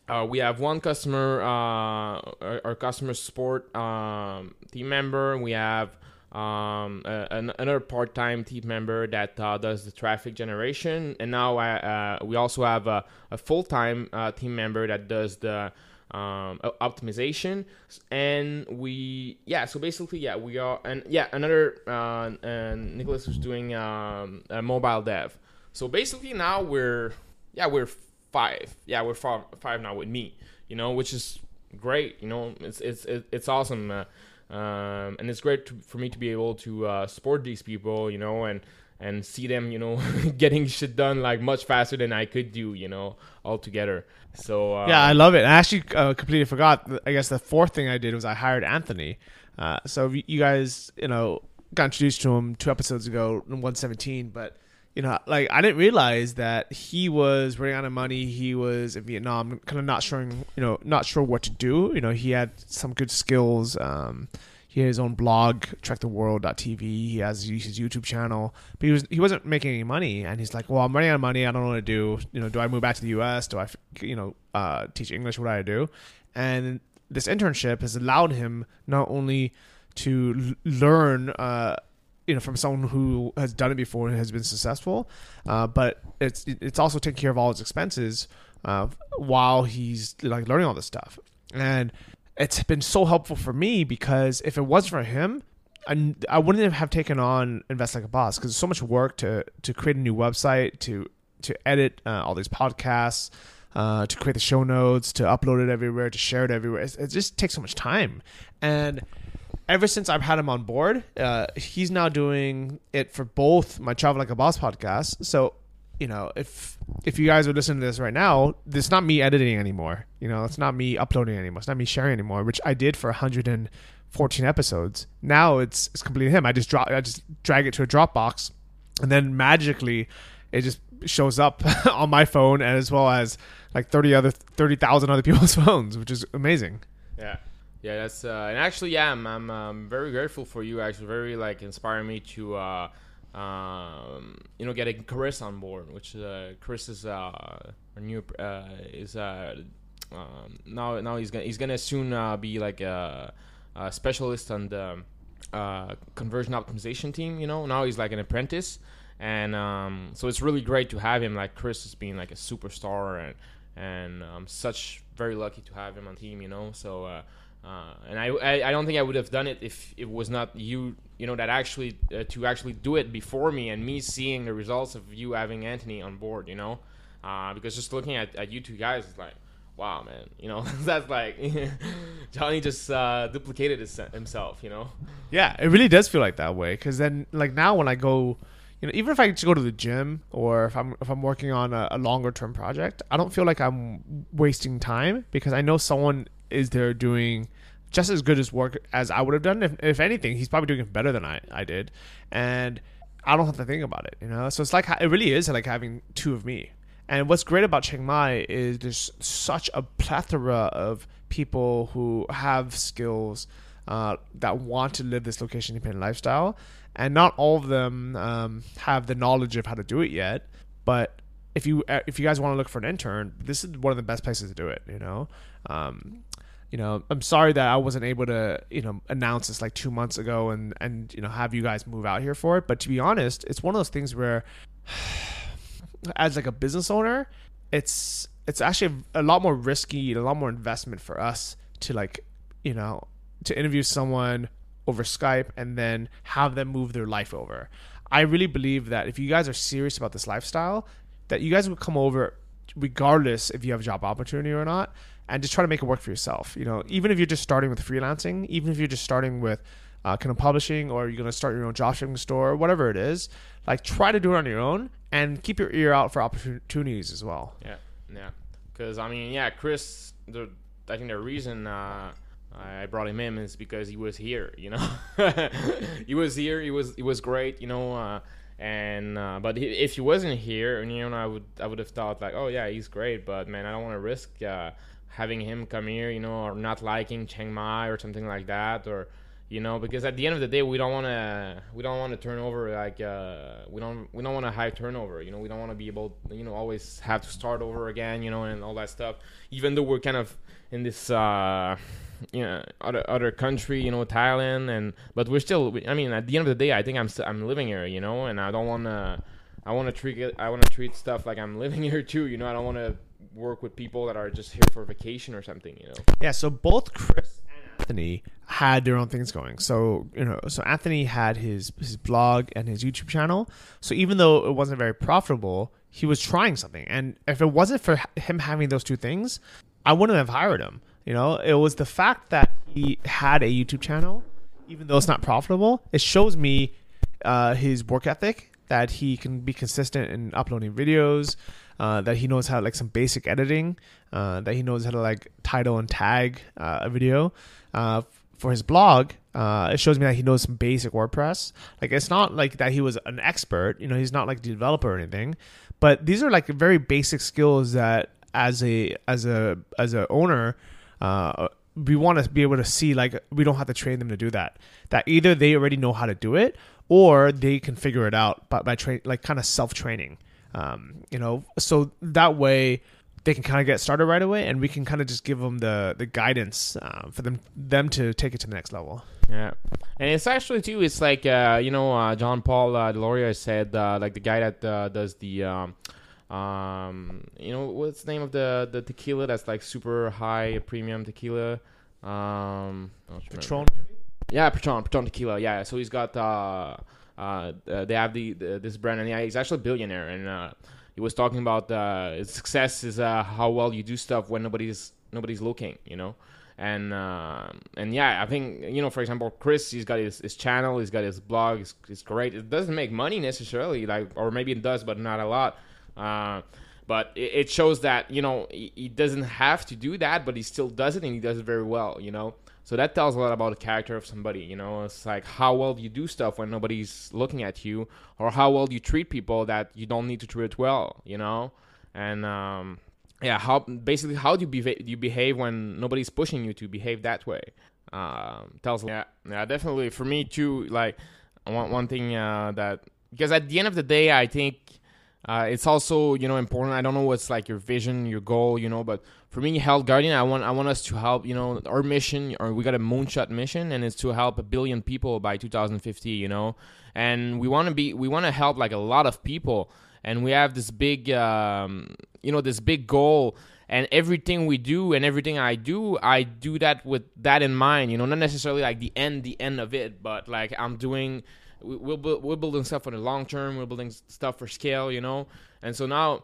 uh, we have one customer, uh, our, our, customer support um, team member. We have um, another part-time team member that uh, does the traffic generation, and now uh, we also have a, a full-time uh, team member that does the um, optimization. And we, yeah, so basically, yeah, we are, and yeah, another uh, and Nicholas was doing um, a mobile dev. So basically, now we're, yeah, we're five. Yeah, we're five, five now with me. You know, which is great. You know, it's it's it's awesome, uh, um, and it's great to, for me to be able to uh, support these people. You know, and and see them, you know, getting shit done like much faster than I could do, you know, altogether. So uh, Yeah, I love it. I actually uh, completely forgot. I guess the fourth thing I did was I hired Anthony. Uh, so you guys, you know, got introduced to him two episodes ago in 117, but you know, like I didn't realize that he was running out of money. He was in Vietnam, kind of not sure, you know, not sure what to do. You know, he had some good skills. Um, he had his own blog, tracktheworld.tv. He has his YouTube channel, but he was he wasn't making any money. And he's like, "Well, I'm running out of money. I don't know what to do. You know, do I move back to the U.S.? Do I, you know, uh, teach English? What do I do?" And this internship has allowed him not only to learn, uh, you know, from someone who has done it before and has been successful, uh, but it's it's also taking care of all his expenses uh, while he's like learning all this stuff. And it's been so helpful for me because if it wasn't for him, I, I wouldn't have taken on Invest Like a Boss because it's so much work to to create a new website, to to edit uh, all these podcasts, uh, to create the show notes, to upload it everywhere, to share it everywhere. It just takes so much time. And ever since I've had him on board, uh, he's now doing it for both my Travel Like a Boss podcast. So, you know, if if you guys are listening to this right now, it's not me editing anymore. You know, it's not me uploading anymore. It's not me sharing anymore, which I did for 114 episodes. Now it's it's completely him. I just drop I just drag it to a Dropbox, and then magically it just shows up on my phone as well as like 30 other 30,000 other people's phones, which is amazing. Yeah. Yeah, that's uh, and actually, yeah, I'm, I'm um, very grateful for you. Actually, very like inspiring me to, uh, um, you know, getting Chris on board. Which uh, Chris is uh, our new uh, is uh, um, now now he's gonna he's gonna soon uh, be like a, a specialist on the uh, conversion optimization team. You know, now he's like an apprentice, and um, so it's really great to have him. Like Chris has been like a superstar, and and I'm such very lucky to have him on team. You know, so. Uh, uh, and I, I, I don't think I would have done it if it was not you, you know, that actually uh, to actually do it before me and me seeing the results of you having Anthony on board, you know, uh, because just looking at, at you two guys, it's like, wow, man, you know, that's like Johnny just uh, duplicated his, himself, you know. Yeah, it really does feel like that way. Because then, like now, when I go, you know, even if I just go to the gym or if I'm if I'm working on a, a longer term project, I don't feel like I'm wasting time because I know someone is there doing just as good as work as I would have done. If, if anything, he's probably doing it better than I, I did. And I don't have to think about it, you know? So it's like, it really is like having two of me. And what's great about Chiang Mai is there's such a plethora of people who have skills uh, that want to live this location independent lifestyle. And not all of them um, have the knowledge of how to do it yet. But if you uh, if you guys want to look for an intern, this is one of the best places to do it. You know, um, you know, I'm sorry that I wasn't able to, you know, announce this like two months ago and and you know have you guys move out here for it. But to be honest, it's one of those things where, as like a business owner, it's it's actually a lot more risky a lot more investment for us to like, you know, to interview someone over Skype and then have them move their life over. I really believe that if you guys are serious about this lifestyle, that you guys would come over regardless if you have a job opportunity or not and just try to make it work for yourself. You know, even if you're just starting with freelancing, even if you're just starting with uh, kind of publishing or you're going to start your own dropshipping store, whatever it is, like try to do it on your own and keep your ear out for opportunities as well. Yeah, yeah. Because I mean, yeah, Chris. The I think the reason uh, I brought him in is because he was here. You know, he was here. He was he was great. You know. Uh, and uh, but he, if he wasn't here, you know, I would I would have thought like, oh yeah, he's great, but man, I don't want to risk uh, having him come here, you know, or not liking Chiang Mai or something like that, or you know, because at the end of the day, we don't want to we don't want to turn over like uh, we don't we don't want a high turnover, you know, we don't want to be able, you know, always have to start over again, you know, and all that stuff. Even though we're kind of in this uh, you know other other country, you know, Thailand, and but we're still. I mean, at the end of the day, I think I'm st- I'm living here, you know, and I don't want to. I want to treat. I want to treat stuff like I'm living here too. You know, I don't want to work with people that are just here for vacation or something. You know. Yeah. So both Chris and Anthony had their own things going. So you know, so Anthony had his his blog and his YouTube channel. So even though it wasn't very profitable, he was trying something. And if it wasn't for him having those two things, I wouldn't have hired him. You know, it was the fact that he had a YouTube channel, even though it's not profitable. It shows me uh, his work ethic that he can be consistent in uploading videos, uh, that he knows how like some basic editing, uh, that he knows how to like title and tag uh, a video. Uh, for his blog, uh, it shows me that he knows some basic WordPress. Like it's not like that he was an expert. You know, he's not like a developer or anything. But these are like very basic skills that as a as a as a owner. We want to be able to see like we don't have to train them to do that that either they already know how to do it or they can figure it out by, by train like kind of self-training um, you know so that way they can kind of get started right away and we can kind of just give them the the guidance uh, for them them to take it to the next level Yeah, and it's actually too. It's like uh, you know, uh, John Paul uh, DeJoria said, uh, like the guy that uh, does the, um, um, you know, what's the name of the the tequila that's like super high premium tequila? Um, remember. Patron Yeah, Patron, Patron Tequila. Yeah, so he's got uh, uh, uh they have the, the this brand, and yeah, he's actually a billionaire, and uh, he was talking about uh, success is how well you do stuff when nobody's nobody's looking, you know. And and yeah, I think you know, for example, Chris, he's got his, his channel, he's got his blog, it's, great. It doesn't make money necessarily, like, or maybe it does, but not a lot. Uh, but it, shows that you know he doesn't have to do that, but he still does it, and he does it very well, you know. So that tells a lot about the character of somebody, you know. It's like how well you do stuff when nobody's looking at you, or how well you treat people that you don't need to treat well, you know. And um, yeah, how basically how do you behave, you behave when nobody's pushing you to behave that way? Um, tells yeah, yeah, definitely for me too. Like one one thing uh, that because at the end of the day, I think uh, it's also you know important. I don't know what's like your vision, your goal, you know, but for me, Health Guardian, I want I want us to help. You know, our mission, or we got a moonshot mission, and it's to help a billion people by 2050. You know, and we want to be we want to help like a lot of people, and we have this big um, you know this big goal. And everything we do and everything I do, I do that with that in mind. You know, not necessarily like the end, the end of it, but like I'm doing we- we're, we're building stuff for the long term we're building stuff for scale you know and so now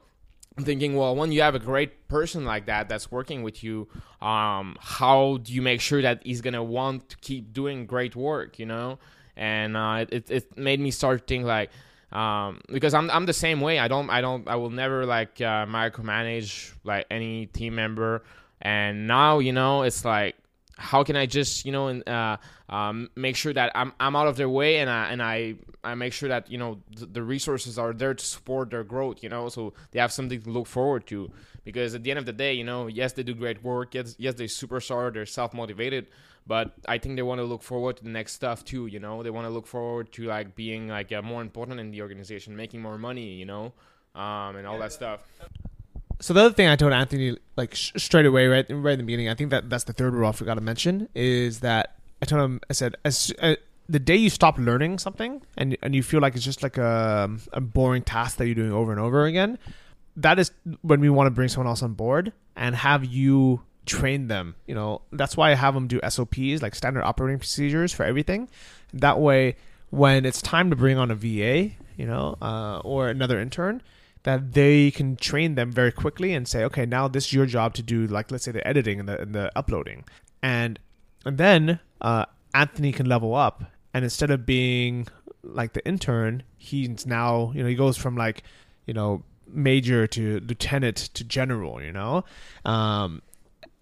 i'm thinking well when you have a great person like that that's working with you um, how do you make sure that he's gonna want to keep doing great work you know? And uh, it, it made me start thinking like um, because I'm, I'm the same way. I don't i don't i will never like uh, micromanage like any team member. And now you know it's like how can I just you know and uh, um, make sure that I'm, I'm out of their way and I and I, I make sure that you know th- the resources are there to support their growth you know so they have something to look forward to. Because at the end of the day you know yes they do great work yes yes they superstar they're self motivated but I think they want to look forward to the next stuff too you know? They want to look forward to like being like uh, more important in the organization making more money you know um, and all that stuff so the other thing I told Anthony, like sh- straight away, right, right in the beginning, I think that that's the third rule I forgot to mention is that I told him, I said, as uh, the day you stop learning something and and you feel like it's just like a, a boring task that you're doing over and over again, that is when we want to bring someone else on board and have you train them. You know, that's why I have them do SOPs, like standard operating procedures for everything. That way, when it's time to bring on a VA, you know, uh, or another intern, that they can train them very quickly and say, okay, now this is your job to do, like let's say the editing and the, and the uploading, and and then uh, Anthony can level up, and instead of being like the intern, he's now you know he goes from like you know major to lieutenant to general, you know, um,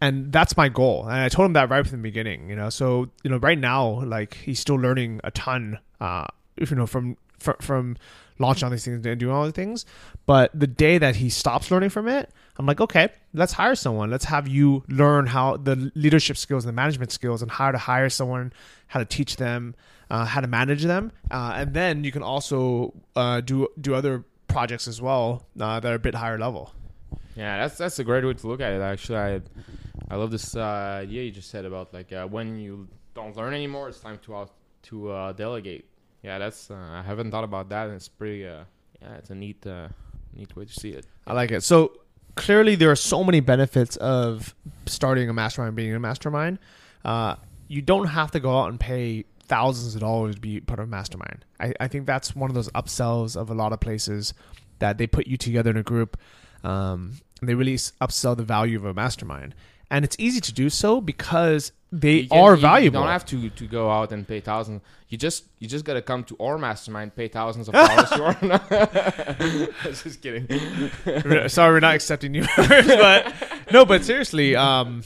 and that's my goal. And I told him that right from the beginning, you know. So you know, right now, like he's still learning a ton, uh, you know from from, from launching all these things and doing all these things. But the day that he stops learning from it, I'm like, okay, let's hire someone. Let's have you learn how the leadership skills and the management skills and how to hire someone, how to teach them, uh, how to manage them, uh, and then you can also uh, do do other projects as well uh, that are a bit higher level. Yeah, that's that's a great way to look at it. Actually, I I love this uh, idea you just said about like uh, when you don't learn anymore, it's time to out, to delegate. Yeah, that's uh, I haven't thought about that. And it's pretty. Uh, yeah, it's a neat uh, neat way to see it. I like it. So clearly, there are so many benefits of starting a mastermind, being a mastermind. Uh, you don't have to go out and pay thousands of dollars to be part of a mastermind. I, I think that's one of those upsells of a lot of places that they put you together in a group. Um, they really upsell the value of a mastermind. And it's easy to do so because they You can- are you- valuable. You don't have to, to go out and pay thousands. You just you just gotta come to our mastermind, pay thousands of dollars to our. just kidding. Sorry, we're not accepting new members, but no, but seriously, um,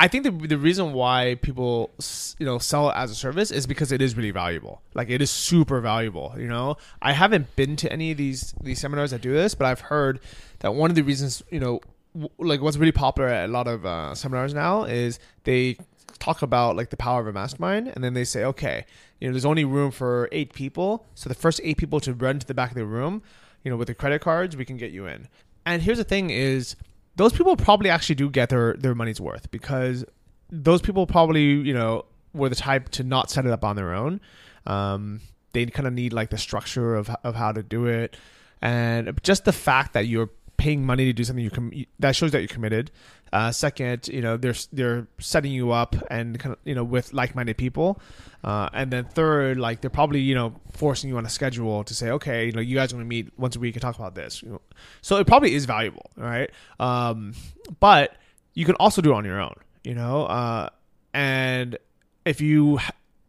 I think the the reason why people you know sell it as a service is because it is really valuable. Like it is super valuable. You know, I haven't been to any of these these seminars that do this, but I've heard that one of the reasons you know w- like what's really popular at a lot of uh, seminars now is they talk about like the power of a mastermind and then they say okay you know there's only room for eight people so the first eight people to run to the back of the room you know with the credit cards we can get you in. And here's the thing is those people probably actually do get their their money's worth because those people probably you know were the type to not set it up on their own. Um, they kind of need like the structure of, of how to do it. And just the fact that you're paying money to do something you com- that shows that you're committed. Uh, second you know they're they're setting you up and kind of you know with like-minded people. Uh, and then third like they're probably you know forcing you on a schedule to say okay you know you guys are going to meet once a week and talk about this so it probably is valuable all right? Um, but you can also do it on your own you know? Uh, and if you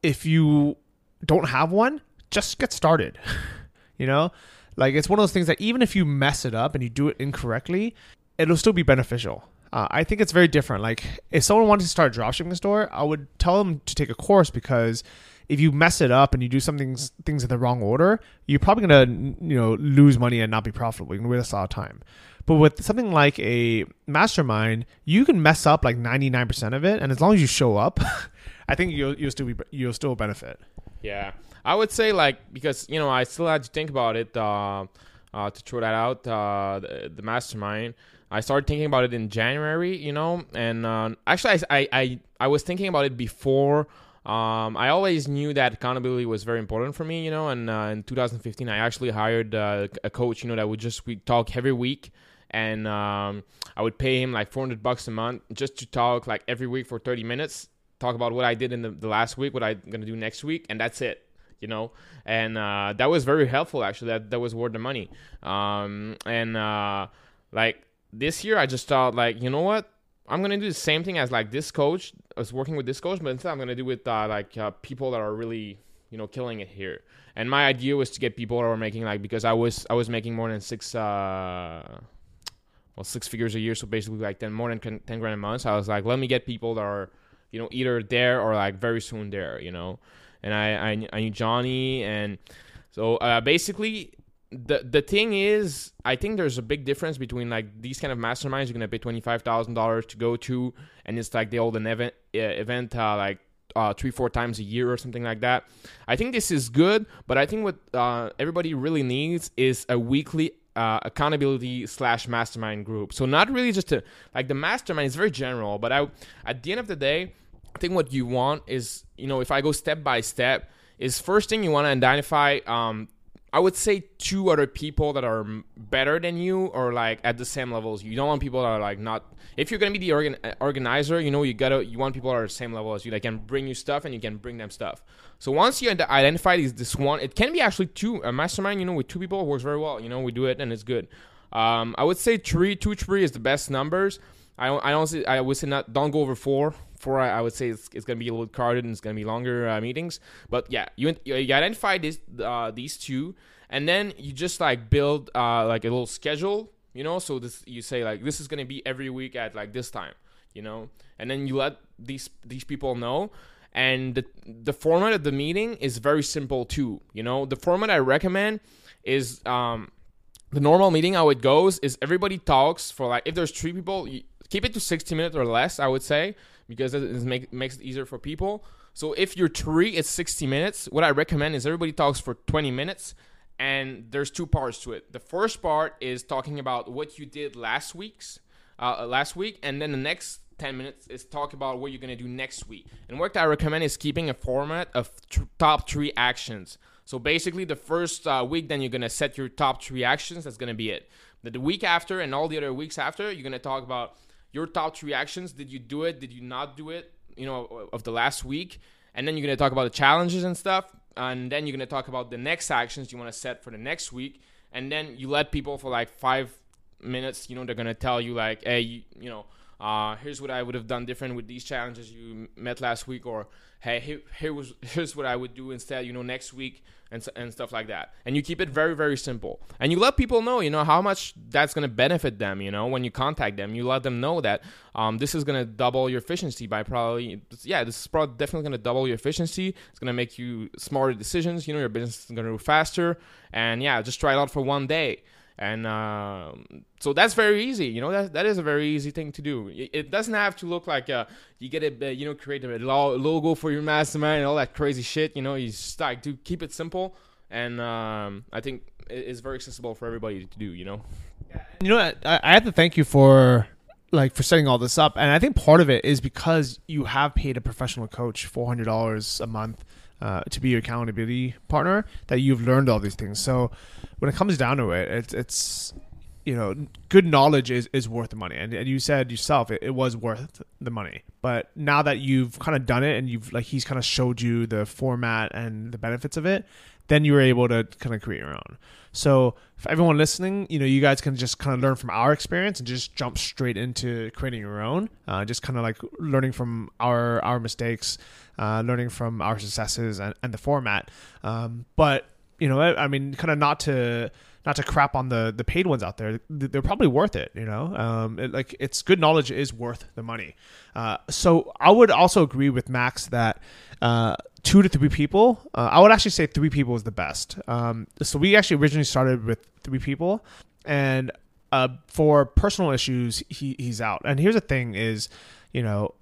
if you don't have one just get started you know like it's one of those things that even if you mess it up and you do it incorrectly it'll still be beneficial. Uh, i think it's very different. Like if someone wanted to start a dropshipping store i would tell them to take a course because if you mess it up and you do something things in the wrong order you're probably gonna you know lose money and not be profitable. You can waste a lot of time. But with something like a mastermind you can mess up like 99% of it. And as long as you show up i think you'll, you'll still be you'll still benefit Yeah, I would say like because you know I still had to think about it uh, uh, to throw that out uh, the, the mastermind. I started thinking about it in January, you know, and uh, actually I, I I was thinking about it before. Um, I always knew that accountability was very important for me, you know, and uh, in 2015 I actually hired uh, a coach, you know, that would just we talk every week and um, I would pay him like 400 bucks a month just to talk like every week for 30 minutes talk about what I did in the, the last week, what I'm gonna do next week, and that's it. You know, and uh, that was very helpful. Actually, that that was worth the money. Um, and uh, like this year, I just thought like, you know what, I'm gonna do the same thing as like this coach. I was working with this coach, but instead I'm gonna do with uh, like uh, people that are really you know killing it here. And my idea was to get people that were making like because I was I was making more than six. Uh, well, six figures a year, so basically like ten more than ten grand a month. So I was like, let me get people that are you know, either there or like very soon there, you know. And I I, I knew Johnny, and so uh, basically the the thing is, I think there's a big difference between like these kind of masterminds you're gonna pay twenty five thousand dollars to go to, and it's like they hold an event uh, event uh, like uh, three four times a year or something like that. I think this is good, but I think what uh, everybody really needs is a weekly uh, accountability slash mastermind group. So not really just a like the mastermind is very general, but I at the end of the day, I think what you want is you know if I go step by step is first thing you want to identify. Um, I would say two other people that are better than you or like at the same levels. you. Don't want people that are like not. If you're gonna be the organ, organizer, you know you gotta you want people that are the same level as you that can bring you stuff and you can bring them stuff. So once you identify this, this one, it can be actually two. A mastermind, you know, with two people works very well. You know, we do it and it's good. Um, I would say three, two, three is the best numbers. I don't, I don't say, I would say not, don't go over four. Four, I, I would say it's, it's going to be a little crowded and it's going to be longer uh, meetings. But yeah, you, you identify this, uh, these two, and then you just like build uh, like a little schedule, you know. So this, you say like this is going to be every week at like this time, you know, and then you let these these people know. And the, the format of the meeting is very simple too. You know, the format I recommend is um, the normal meeting. How it goes is everybody talks for like if there's three people, keep it to 60 minutes or less. I would say because it make, makes it easier for people. So if you're three, it's 60 minutes. What I recommend is everybody talks for 20 minutes, and there's two parts to it. The first part is talking about what you did last week's uh, last week, and then the next 10 minutes is talk about what you're going to do next week. And what I recommend is keeping a format of tr- top three actions. So basically, the first uh, week, then you're to set your top three actions. That's to be it. The, the week after and all the other weeks after, you're to talk about your top three actions. Did you do it? Did you not do it? You know, of the last week. And then you're going to talk about the challenges and stuff. And then you're going to talk about the next actions you want to set for the next week. And then you let people for like five minutes, you know, they're going to tell you, like, hey, you, you know, uh, here's what I would have done different with these challenges you met last week, or hey, here, here was here's what I would do instead, you know, next week and and stuff like that. And you keep it very very simple, and you let people know, you know, how much that's gonna benefit them. You know, when you contact them, you let them know that um, this is gonna double your efficiency by probably yeah, this is probably definitely gonna double your efficiency. It's gonna make you smarter decisions. You know, your business is gonna move faster, and yeah, just try it out for one day and uh, so that's very easy you know that, that is a very easy thing to do. It, it doesn't have to look like uh, you get it uh, you know create a logo for your mastermind and all that crazy shit you know you just like to keep it simple. And um, i think it's very accessible for everybody to do you know? You know I, I have to thank you for like for setting all this up. And i think part of it is because you have paid a professional coach $400 a month uh, to be your accountability partner that you've learned all these things. So when it comes down to it, it's, it's you know, good knowledge is, is worth the money. And, and you said yourself it, it was worth the money. But now that you've kind of done it and you've like he's kind of showed you the format and the benefits of it, then you were able to kind of create your own. So for everyone listening, you know, you guys can just kind of learn from our experience and just jump straight into creating your own. Uh, just kind of like learning from our our mistakes, uh, learning from our successes and, and the format. Um, but you know, I, I mean, kind of not to not to crap on the the paid ones out there. They're probably worth it. You know, um, it, like it's good knowledge is worth the money. Uh, so I would also agree with Max that uh, two to three people. Uh, I would actually say three people is the best. Um, so we actually originally started with three people, and uh, for personal issues, he, he's out. And here's the thing: is you know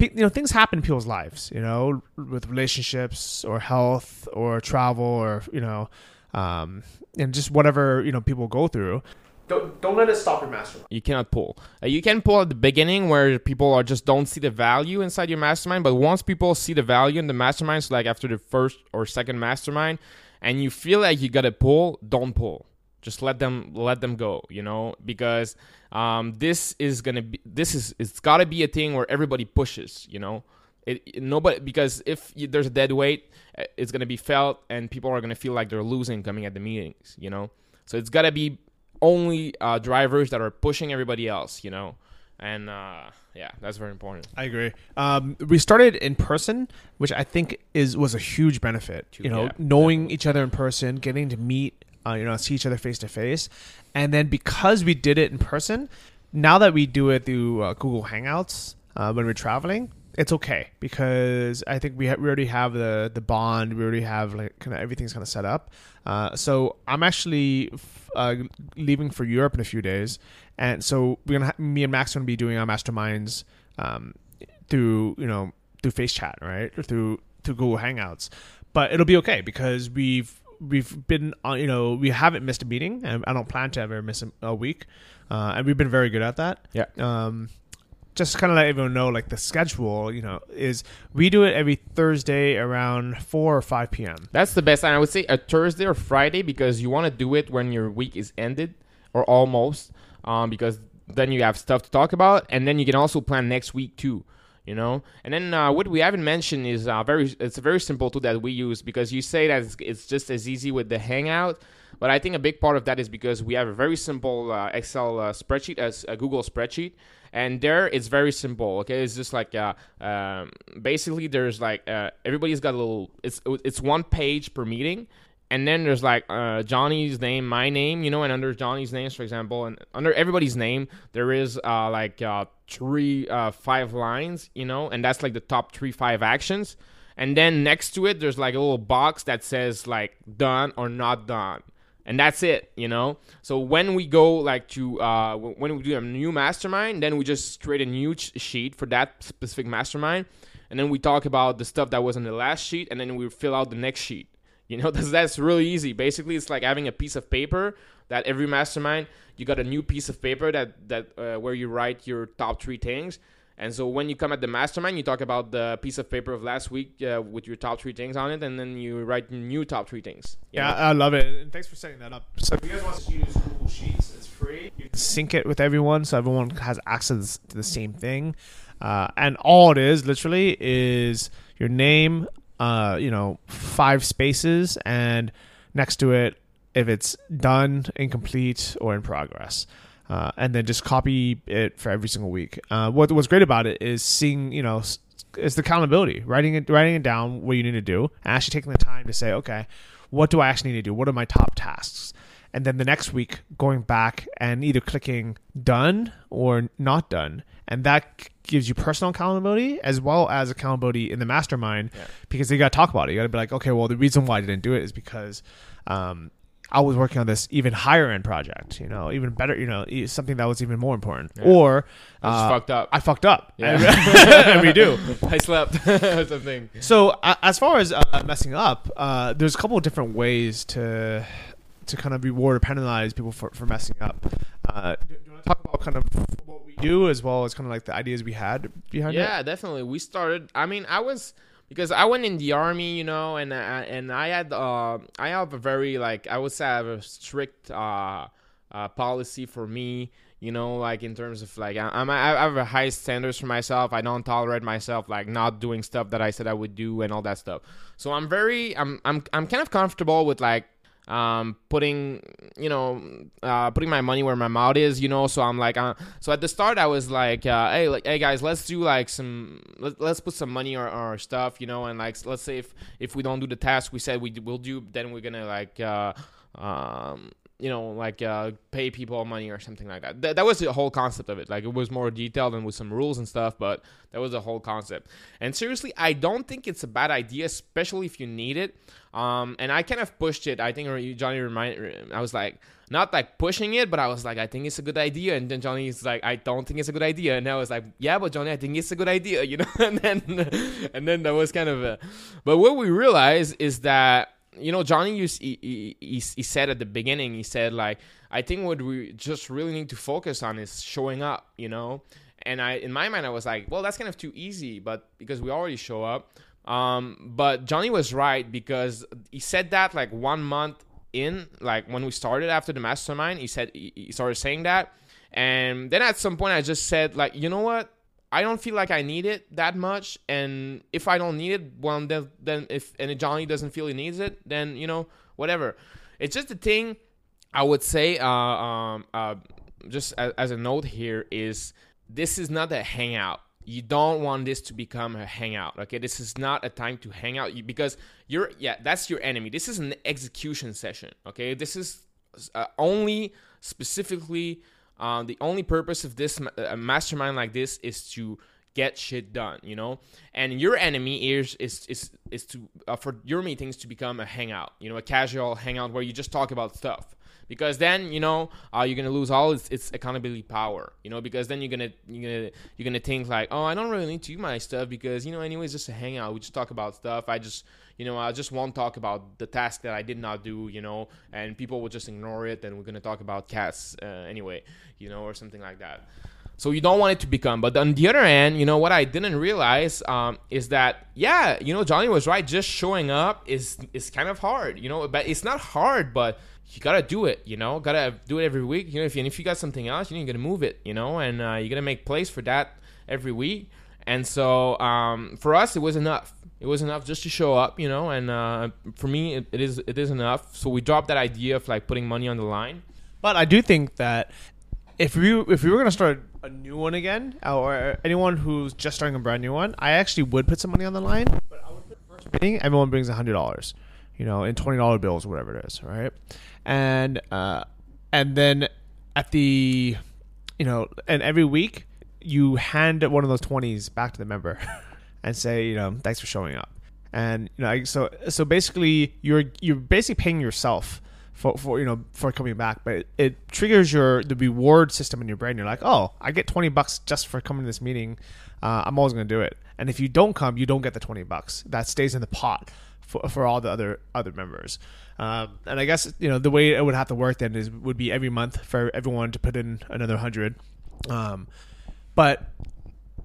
you know things happen in people's lives you know with relationships or health or travel or you know um, and just whatever you know people go through don't don't let it stop your mastermind. You cannot pull. Uh, you can pull at the beginning where people are just don't see the value inside your mastermind. But once people see the value in the mastermind, so like after the first or second mastermind, and you feel like you gotta pull, don't pull. Just let them let them go. You know because um, this is gonna be this is it's gotta be a thing where everybody pushes. You know. It, it, nobody because if you, there's a dead weight, uh, it's gonna be felt, and people are gonna feel like they're losing coming at the meetings. You know, so it's gotta be only uh, drivers that are pushing everybody else. You know, and uh, yeah, that's very important. I agree. Um, we started in person, which I think is was a huge benefit. You know, Yeah, knowing definitely. each other in person, getting to meet, uh, you know, see each other face to face, and then because we did it in person, now that we do it through uh, Google Hangouts uh, when we're traveling, it's okay because I think we ha- we already have the the bond. We already have like kind of everything's kind of set up. Uh, so I'm actually f- uh, leaving for Europe in a few days, and so we're gonna ha- me and Max are gonna be doing our masterminds um, through you know through Face Chat, right, or through through Google Hangouts. But it'll be okay because we've we've been on you know we haven't missed a meeting, and I don't plan to ever miss a, a week, uh, and we've been very good at that. Yeah. Um, just kind of let everyone know, like the schedule, you know, is we do it every Thursday around four or five p.m. That's the best. And I would say a Thursday or Friday because you want to do it when your week is ended or almost, um, because then you have stuff to talk about, and then you can also plan next week too. You know, and then uh, what we haven't mentioned is uh, very. It's a very simple tool that we use because you say that it's, it's just as easy with the Hangout, but I think a big part of that is because we have a very simple uh, Excel uh, spreadsheet as a Google spreadsheet, and there it's very simple. Okay, it's just like uh, um, basically there's like uh, everybody's got a little. It's it's one page per meeting, and then there's like uh, Johnny's name, my name, you know, and under Johnny's names, for example, and under everybody's name, there is uh, like three, five lines, you know, and that's like the top three, five actions. And then next to it, there's like a little box that says like done or not done. And that's it, you know. So when we go like to uh, when we do a new mastermind, then we just create a new sheet for that specific mastermind, and then we talk about the stuff that was on the last sheet, and then we fill out the next sheet. You know, that's, that's really easy. Basically, it's like having a piece of paper that every mastermind you got a new piece of paper that that uh, where you write your top three things. And so when you come at the mastermind, you talk about the piece of paper of last week uh, with your top three things on it, and then you write new top three things. Yeah, know? I love it, and thanks for setting that up. So if you guys want to use Google Sheets, it's free. You can sync it with everyone, so everyone has access to the same thing. Uh, and all it is, literally, is your name, uh, you know, five spaces, and next to it, if it's done, incomplete, or in progress. Uh, and then just copy it for every single week. Uh, what what's great about it is seeing you know it's the accountability, writing it writing it down what you need to do, and actually taking the time to say, okay, what do I actually need to do? What are my top tasks? And then the next week going back and either clicking done or not done, and that gives you personal accountability as well as accountability in the mastermind Yeah. because you got to talk about it. You got to be like, okay, well, the reason why I didn't do it is because um, I was working on this even higher end project, you know, even better, you know, something that was even more important. Yeah. Or I uh, fucked up. I fucked up. Yeah. and we do. I slept something. So uh, as far as uh, messing up, uh, there's a couple of different ways to to kind of reward or penalize people for, for messing up. Uh, do, do you want to talk about kind of what we do as well as kind of like the ideas we had behind it? Yeah, definitely. We started. I mean, I was because I went in the army, you know, and I, and I had uh, I have a very like I would say I have a strict uh, uh, policy for me. You know, like in terms of like I- I'm I have a high standards for myself. I don't tolerate myself like not doing stuff that I said I would do and all that stuff. So I'm very I'm I'm I'm kind of comfortable with like um putting you know uh putting my money where my mouth is you know? So i'm like uh, so at the start i was like uh hey like hey guys let's do like some let, let's put some money on our stuff you know? And like let's say if if we don't do the task we said we will do then we're gonna like uh um you know like uh pay people money or something like that. Th- that was the whole concept of it like it was more detailed and with some rules and stuff but that was the whole concept and seriously i don't think it's a bad idea especially if you need it um, and I kind of pushed it. I think or Johnny reminded. I was like not like pushing it, but I was like, I think it's a good idea. And then Johnny's like, I don't think it's a good idea. And I was like, Yeah, but Johnny, I think it's a good idea. You know. and then and then that was kind of. A, but what we realized is that you know Johnny used he, he, he, said at the beginning. He said like, I think what we just really need to focus on is showing up. You know. And I, in my mind, I was like, well, that's kind of too easy, but because we already show up. Um, but Johnny was right because he said that like one month in, like when we started after the mastermind, he said he started saying that, and then at some point I just said like, you know what, I don't feel like I need it that much, and if I don't need it, well then then if and if Johnny doesn't feel he needs it, then you know whatever. It's just a thing. I would say, uh, um, uh, just as, as a note here is this is not a hangout you don't want this to become a hangout okay this is not a time to hang out because you're yeah that's your enemy this is an execution session okay this is uh, only specifically um, the only purpose of this uh, mastermind like this is to get shit done you know? And your enemy is is is, is to uh, for your meetings to become a hangout you know a casual hangout where you just talk about stuff. Because then you know uh, you're gonna lose all its, its accountability power you know? Because then you're gonna you're gonna you're gonna think like oh i don't really need to do my stuff because you know anyways just a hangout. We just talk about stuff. I just you know i just won't talk about the task that i did not do you know and people will just ignore it and we're gonna talk about cats uh, anyway you know or something like that so you don't want it to become. But on the other hand, you know what I didn't realize um, is that yeah, you know Johnny was right. Just showing up is is kind of hard, you know. But it's not hard, but you gotta do it. You know, gotta do it every week. You know, if you, if you got something else, you need to move it. You know, and uh, you gotta make place for that every week. And so um, for us, it was enough. It was enough just to show up, you know. And uh, for me, it, it is it is enough. So we dropped that idea of like putting money on the line. But I do think that if we if we were gonna start a new one again, or anyone who's just starting a brand new one, I actually would put some money on the line. But I would put first meeting, everyone brings a hundred dollars, you know, in twenty dollar bills, or whatever it is, right? And uh, and then at the, you know, and every week you hand one of those twenties back to the member, and say, you know, thanks for showing up. And you know, so so basically, you're you're basically paying yourself for, for you know for coming back, but it, it triggers your the reward system in your brain. You're like, oh, I get twenty bucks just for coming to this meeting. Uh, I'm always going to do it. And if you don't come, you don't get the twenty bucks. That stays in the pot for, for all the other other members. Um, and I guess you know the way it would have to work then is would be every month for everyone to put in another hundred. Um, but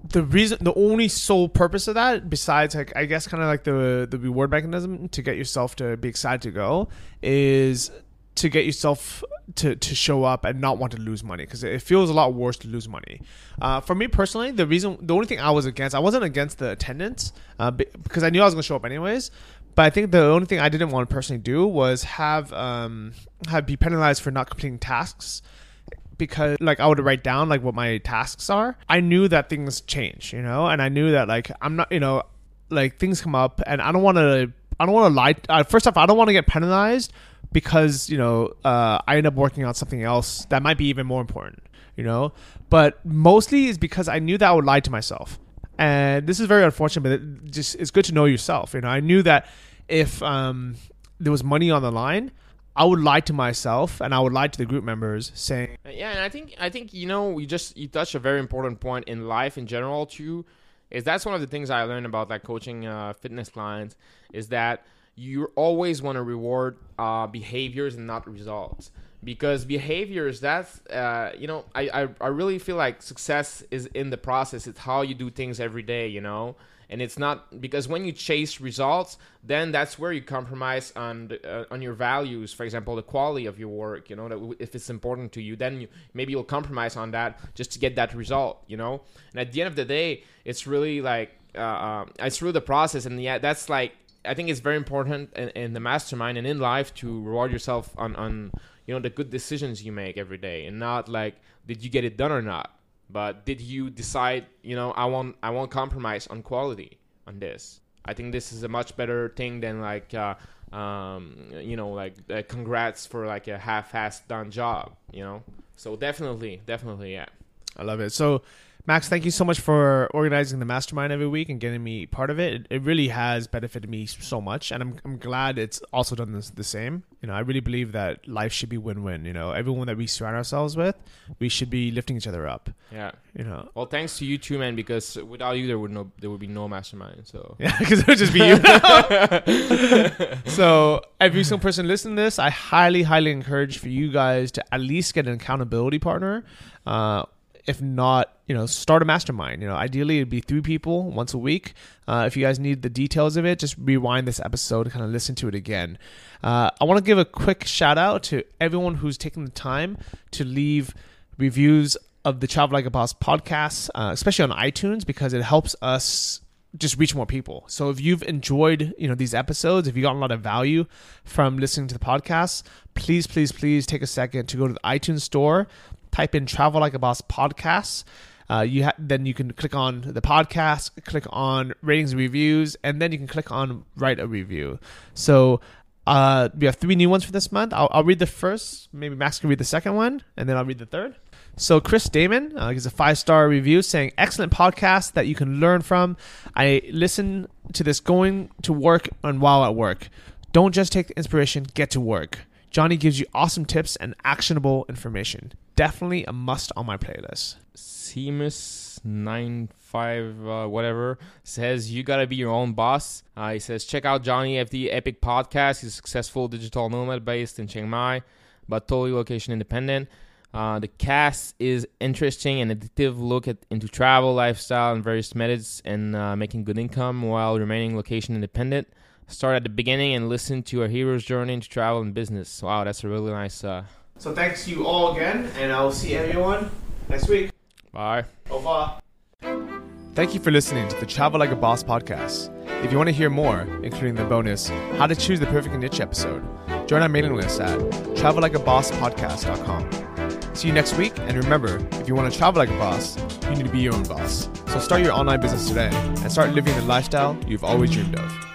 the reason the only sole purpose of that besides like i guess kind of like the the reward mechanism to get yourself to be excited to go is to get yourself to, to show up and not want to lose money because it feels a lot worse to lose money. Uh, for me personally, the reason, the only thing I was against, I wasn't against the attendance uh, because I knew I was going to show up anyways. But I think the only thing I didn't want to personally do was have um, have be penalized for not completing tasks because like I would write down like what my tasks are. I knew that things change, you know, and I knew that like I'm not, you know, like things come up, and I don't want to. I don't want to lie. Uh, first off, I don't want to get penalized because you know uh, I end up working on something else that might be even more important. You know, but mostly is because I knew that I would lie to myself, and this is very unfortunate. But it just it's good to know yourself. You know, I knew that if um, there was money on the line, I would lie to myself and I would lie to the group members saying, Yeah, and I think I think you know you just you touched a very important point in life in general too. Is that's one of the things I learned about like coaching uh, fitness clients is that you always want to reward uh, behaviors and not results because behaviors that's uh, you know I, I i really feel like success is in the process it's how you do things every day you know and it's not because when you chase results then that's where you compromise on the, uh, on your values. For example the quality of your work you know that if it's important to you then you, maybe you'll compromise on that just to get that result you know? And at the end of the day it's really like uh, uh, it's really the process and yeah that's like i think it's very important in, in the mastermind and in life to reward yourself on on you know the good decisions you make every day and not like did you get it done or not but did you decide, you know, I won't I won't compromise on quality on this. I think this is a much better thing than like uh, um, you know, like uh, congrats for like a half-assed done job, you know. So definitely, definitely, yeah. I love it. So Max, thank you so much for organizing the mastermind every week and getting me part of it. It, it really has benefited me so much, and I'm, I'm glad it's also done this, the same. You know, I really believe that life should be win-win. You know, everyone that we surround ourselves with, we should be lifting each other up. Yeah. You know. Well, thanks to you too, man. Because without you, there would no there would be no mastermind. So yeah, because it would just be you. so every single person listening to this, I highly, highly encourage for you guys to at least get an accountability partner. Uh, if not, you know, start a mastermind. You know, ideally it'd be three people once a week. Uh, if you guys need the details of it, just rewind this episode kind of listen to it again. Uh, I want to give a quick shout out to everyone who's taken the time to leave reviews of the Travel Like a Boss podcast, uh, especially on iTunes, because it helps us just reach more people. So if you've enjoyed, you know, these episodes, if you got a lot of value from listening to the podcast, please, please, please take a second to go to the iTunes store, type in Travel Like a Boss podcast. Uh, you ha- then you can click on the podcast, click on ratings and reviews, and then you can click on write a review. So uh, we have three new ones for this month. I'll, I'll read the first. Maybe Max can read the second one, and then I'll read the third. So Chris Damon uh, gives a five star review saying, "Excellent podcast that you can learn from. I listen to this going to work and while at work. Don't just take inspiration, get to work. Johnny gives you awesome tips and actionable information. Definitely a must on my playlist." Seamus nine five uh, whatever says you gotta be your own boss. Uh, he says check out Johnny FD Epic Podcast. He's a successful digital nomad based in Chiang Mai, but totally location independent. Uh, the cast is interesting and addictive look at into travel, lifestyle, and various methods and uh, making good income while remaining location independent. Start at the beginning and listen to a hero's journey into travel and business. Wow, that's a really nice. Uh, So thanks you all again, and I'll see everyone next week. bye. Au revoir. Thank you for listening to the Travel Like a Boss podcast. If you want to hear more, including the bonus How to Choose the Perfect Niche episode, join our mailing list at travellikeabosspodcast.com. See you next week, and remember, if you want to travel like a boss, you need to be your own boss. So start your online business today and start living the lifestyle you've always dreamed of.